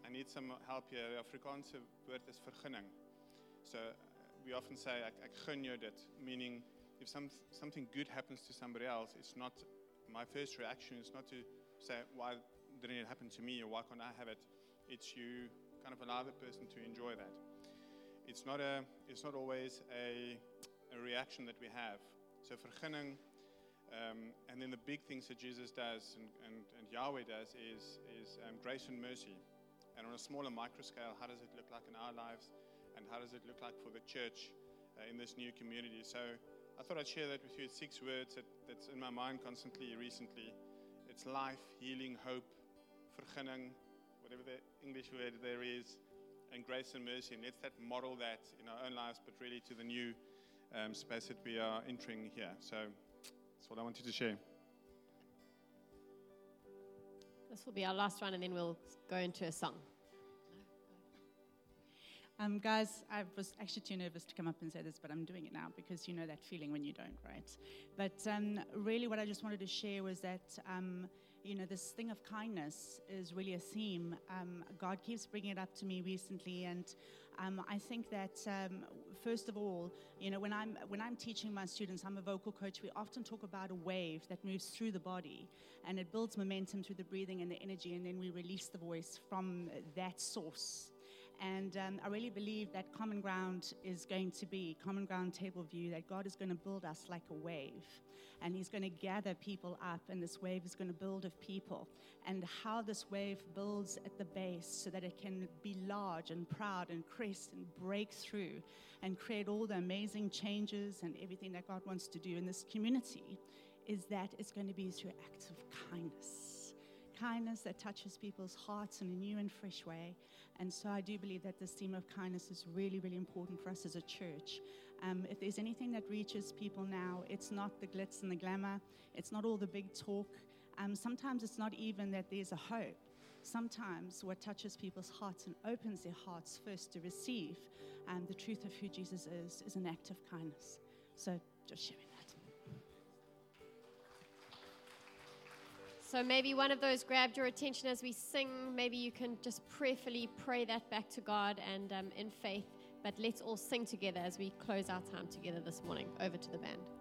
I need some help here. The Afrikaanse woord is vergunning. So uh, we often say, ek, ek gun jou dit, meaning if some, something good happens to somebody else, it's not, my first reaction is not to say, why didn't it happen to me or why can't I have it? It's you kind of allow the person to enjoy that. It's not, a, it's not always a, a reaction that we have. So vergunning, um, and then the big things that Jesus does and, and, and Yahweh does is, is um, grace and mercy. And on a smaller micro scale, how does it look like in our lives? And how does it look like for the church uh, in this new community? So I thought I'd share that with you. It's six words that, that's in my mind constantly recently. It's life, healing, hope, vergunning, whatever the English word there is, and grace and mercy. And let's that model that in our own lives, but really to the new um, space that we are entering here. So that's what I wanted to share.
This will be our last one, and then we'll go into a song.
Um, guys, I was actually too nervous to come up and say this, but I'm doing it now because you know that feeling when you don't, right? But um, really, what I just wanted to share was that, um, you know, this thing of kindness is really a theme. Um, God keeps bringing it up to me recently, and um, I think that um, first of all, you know, when I'm when I'm teaching my students, I'm a vocal coach. We often talk about a wave that moves through the body, and it builds momentum through the breathing and the energy, and then we release the voice from that source. And um, I really believe that common ground is going to be common ground Table View. That God is going to build us like a wave, and He's going to gather people up, and this wave is going to build of people. And how this wave builds at the base so that it can be large and proud and crest and break through and create all the amazing changes and everything that God wants to do in this community is that it's going to be through acts of kindness. Kindness that touches people's hearts in a new and fresh way. And so I do believe that this theme of kindness is really, really important for us as a church. Um, if there's anything that reaches people now, it's not the glitz and the glamour, it's not all the big talk. Um, sometimes it's not even that there's a hope. Sometimes what touches people's hearts and opens their hearts first to receive um, the truth of who Jesus is is an act of kindness. So just share that.
So maybe one of those grabbed your attention as we sing. Maybe you can just prayerfully pray that back to God and um, in faith. But let's all sing together as we close our time together this morning. Over to the band.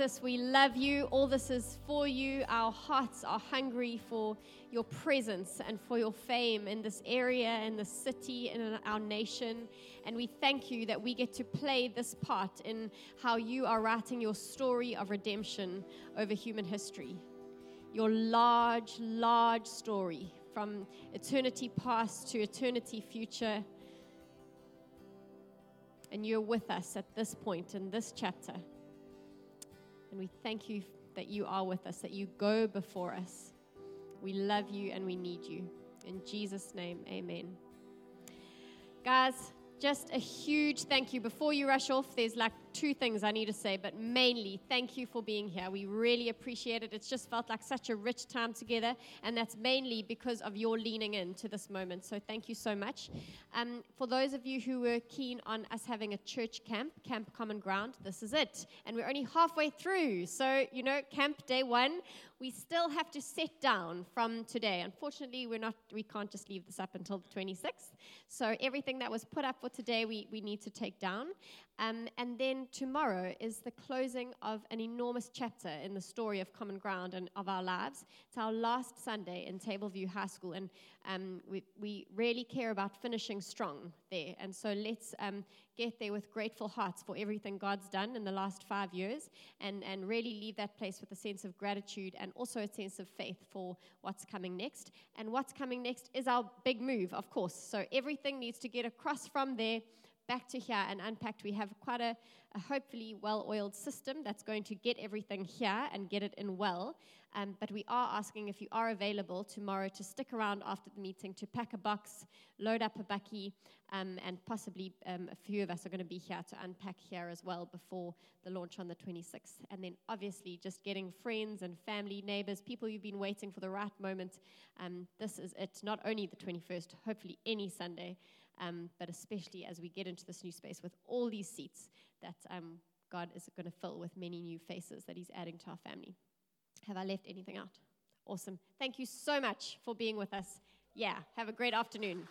Jesus, we
love you. All this is for you. Our hearts are hungry for your presence and for your fame in this area, in this city, in our nation. And we thank you that we get to play this part in how you are writing your story of redemption over human history. Your large, large story from eternity past to eternity future. And you're with us at this point in this chapter. And we thank you that you are with us, that you go before us. We love you and we need you. In Jesus' name, amen. Guys, just a huge thank you. Before you rush off, there's like two things I need to say, but mainly thank you for being here. We really appreciate it. It's just felt like such a rich time together, and that's mainly because of your leaning into this moment. So thank you so much. Um, for those of you who were keen on us having a church camp, Camp Common Ground, this is it. And we're only halfway through. So, you know, camp day one, we still have to sit down from today. Unfortunately, we're not, we can't just leave this up until the 26th. So everything that was put up for today, we, we need to take down. Um, and then tomorrow is the closing of an enormous chapter in the story of Common Ground and of our lives. It's our last Sunday in Table View High School, and um, we, we really care about finishing strong there. And so let's um, get there with grateful hearts for everything God's done in the last five years and, and really leave that place with a sense of gratitude and also a sense of faith for what's coming next. And what's coming next is our big move, of course. So everything needs to get across from there back to here and unpacked. We have quite a, a hopefully well oiled system that's going to get everything here and get it in well. Um, but we are asking if you are available tomorrow to stick around after the meeting to pack a box, load up a bakkie, um, and possibly um, a few of us are going to be here to unpack here as well before the launch on the 26th. And then obviously just getting friends and family, neighbors, people you've been waiting for the right moment. Um, this is it, not only the 21st, hopefully any Sunday um, but especially as we get into this new space with all these seats that um, God is going to fill with many new faces that He's adding to our family. Have I left anything out? Awesome. Thank you so much for being with us. Yeah, have a great afternoon.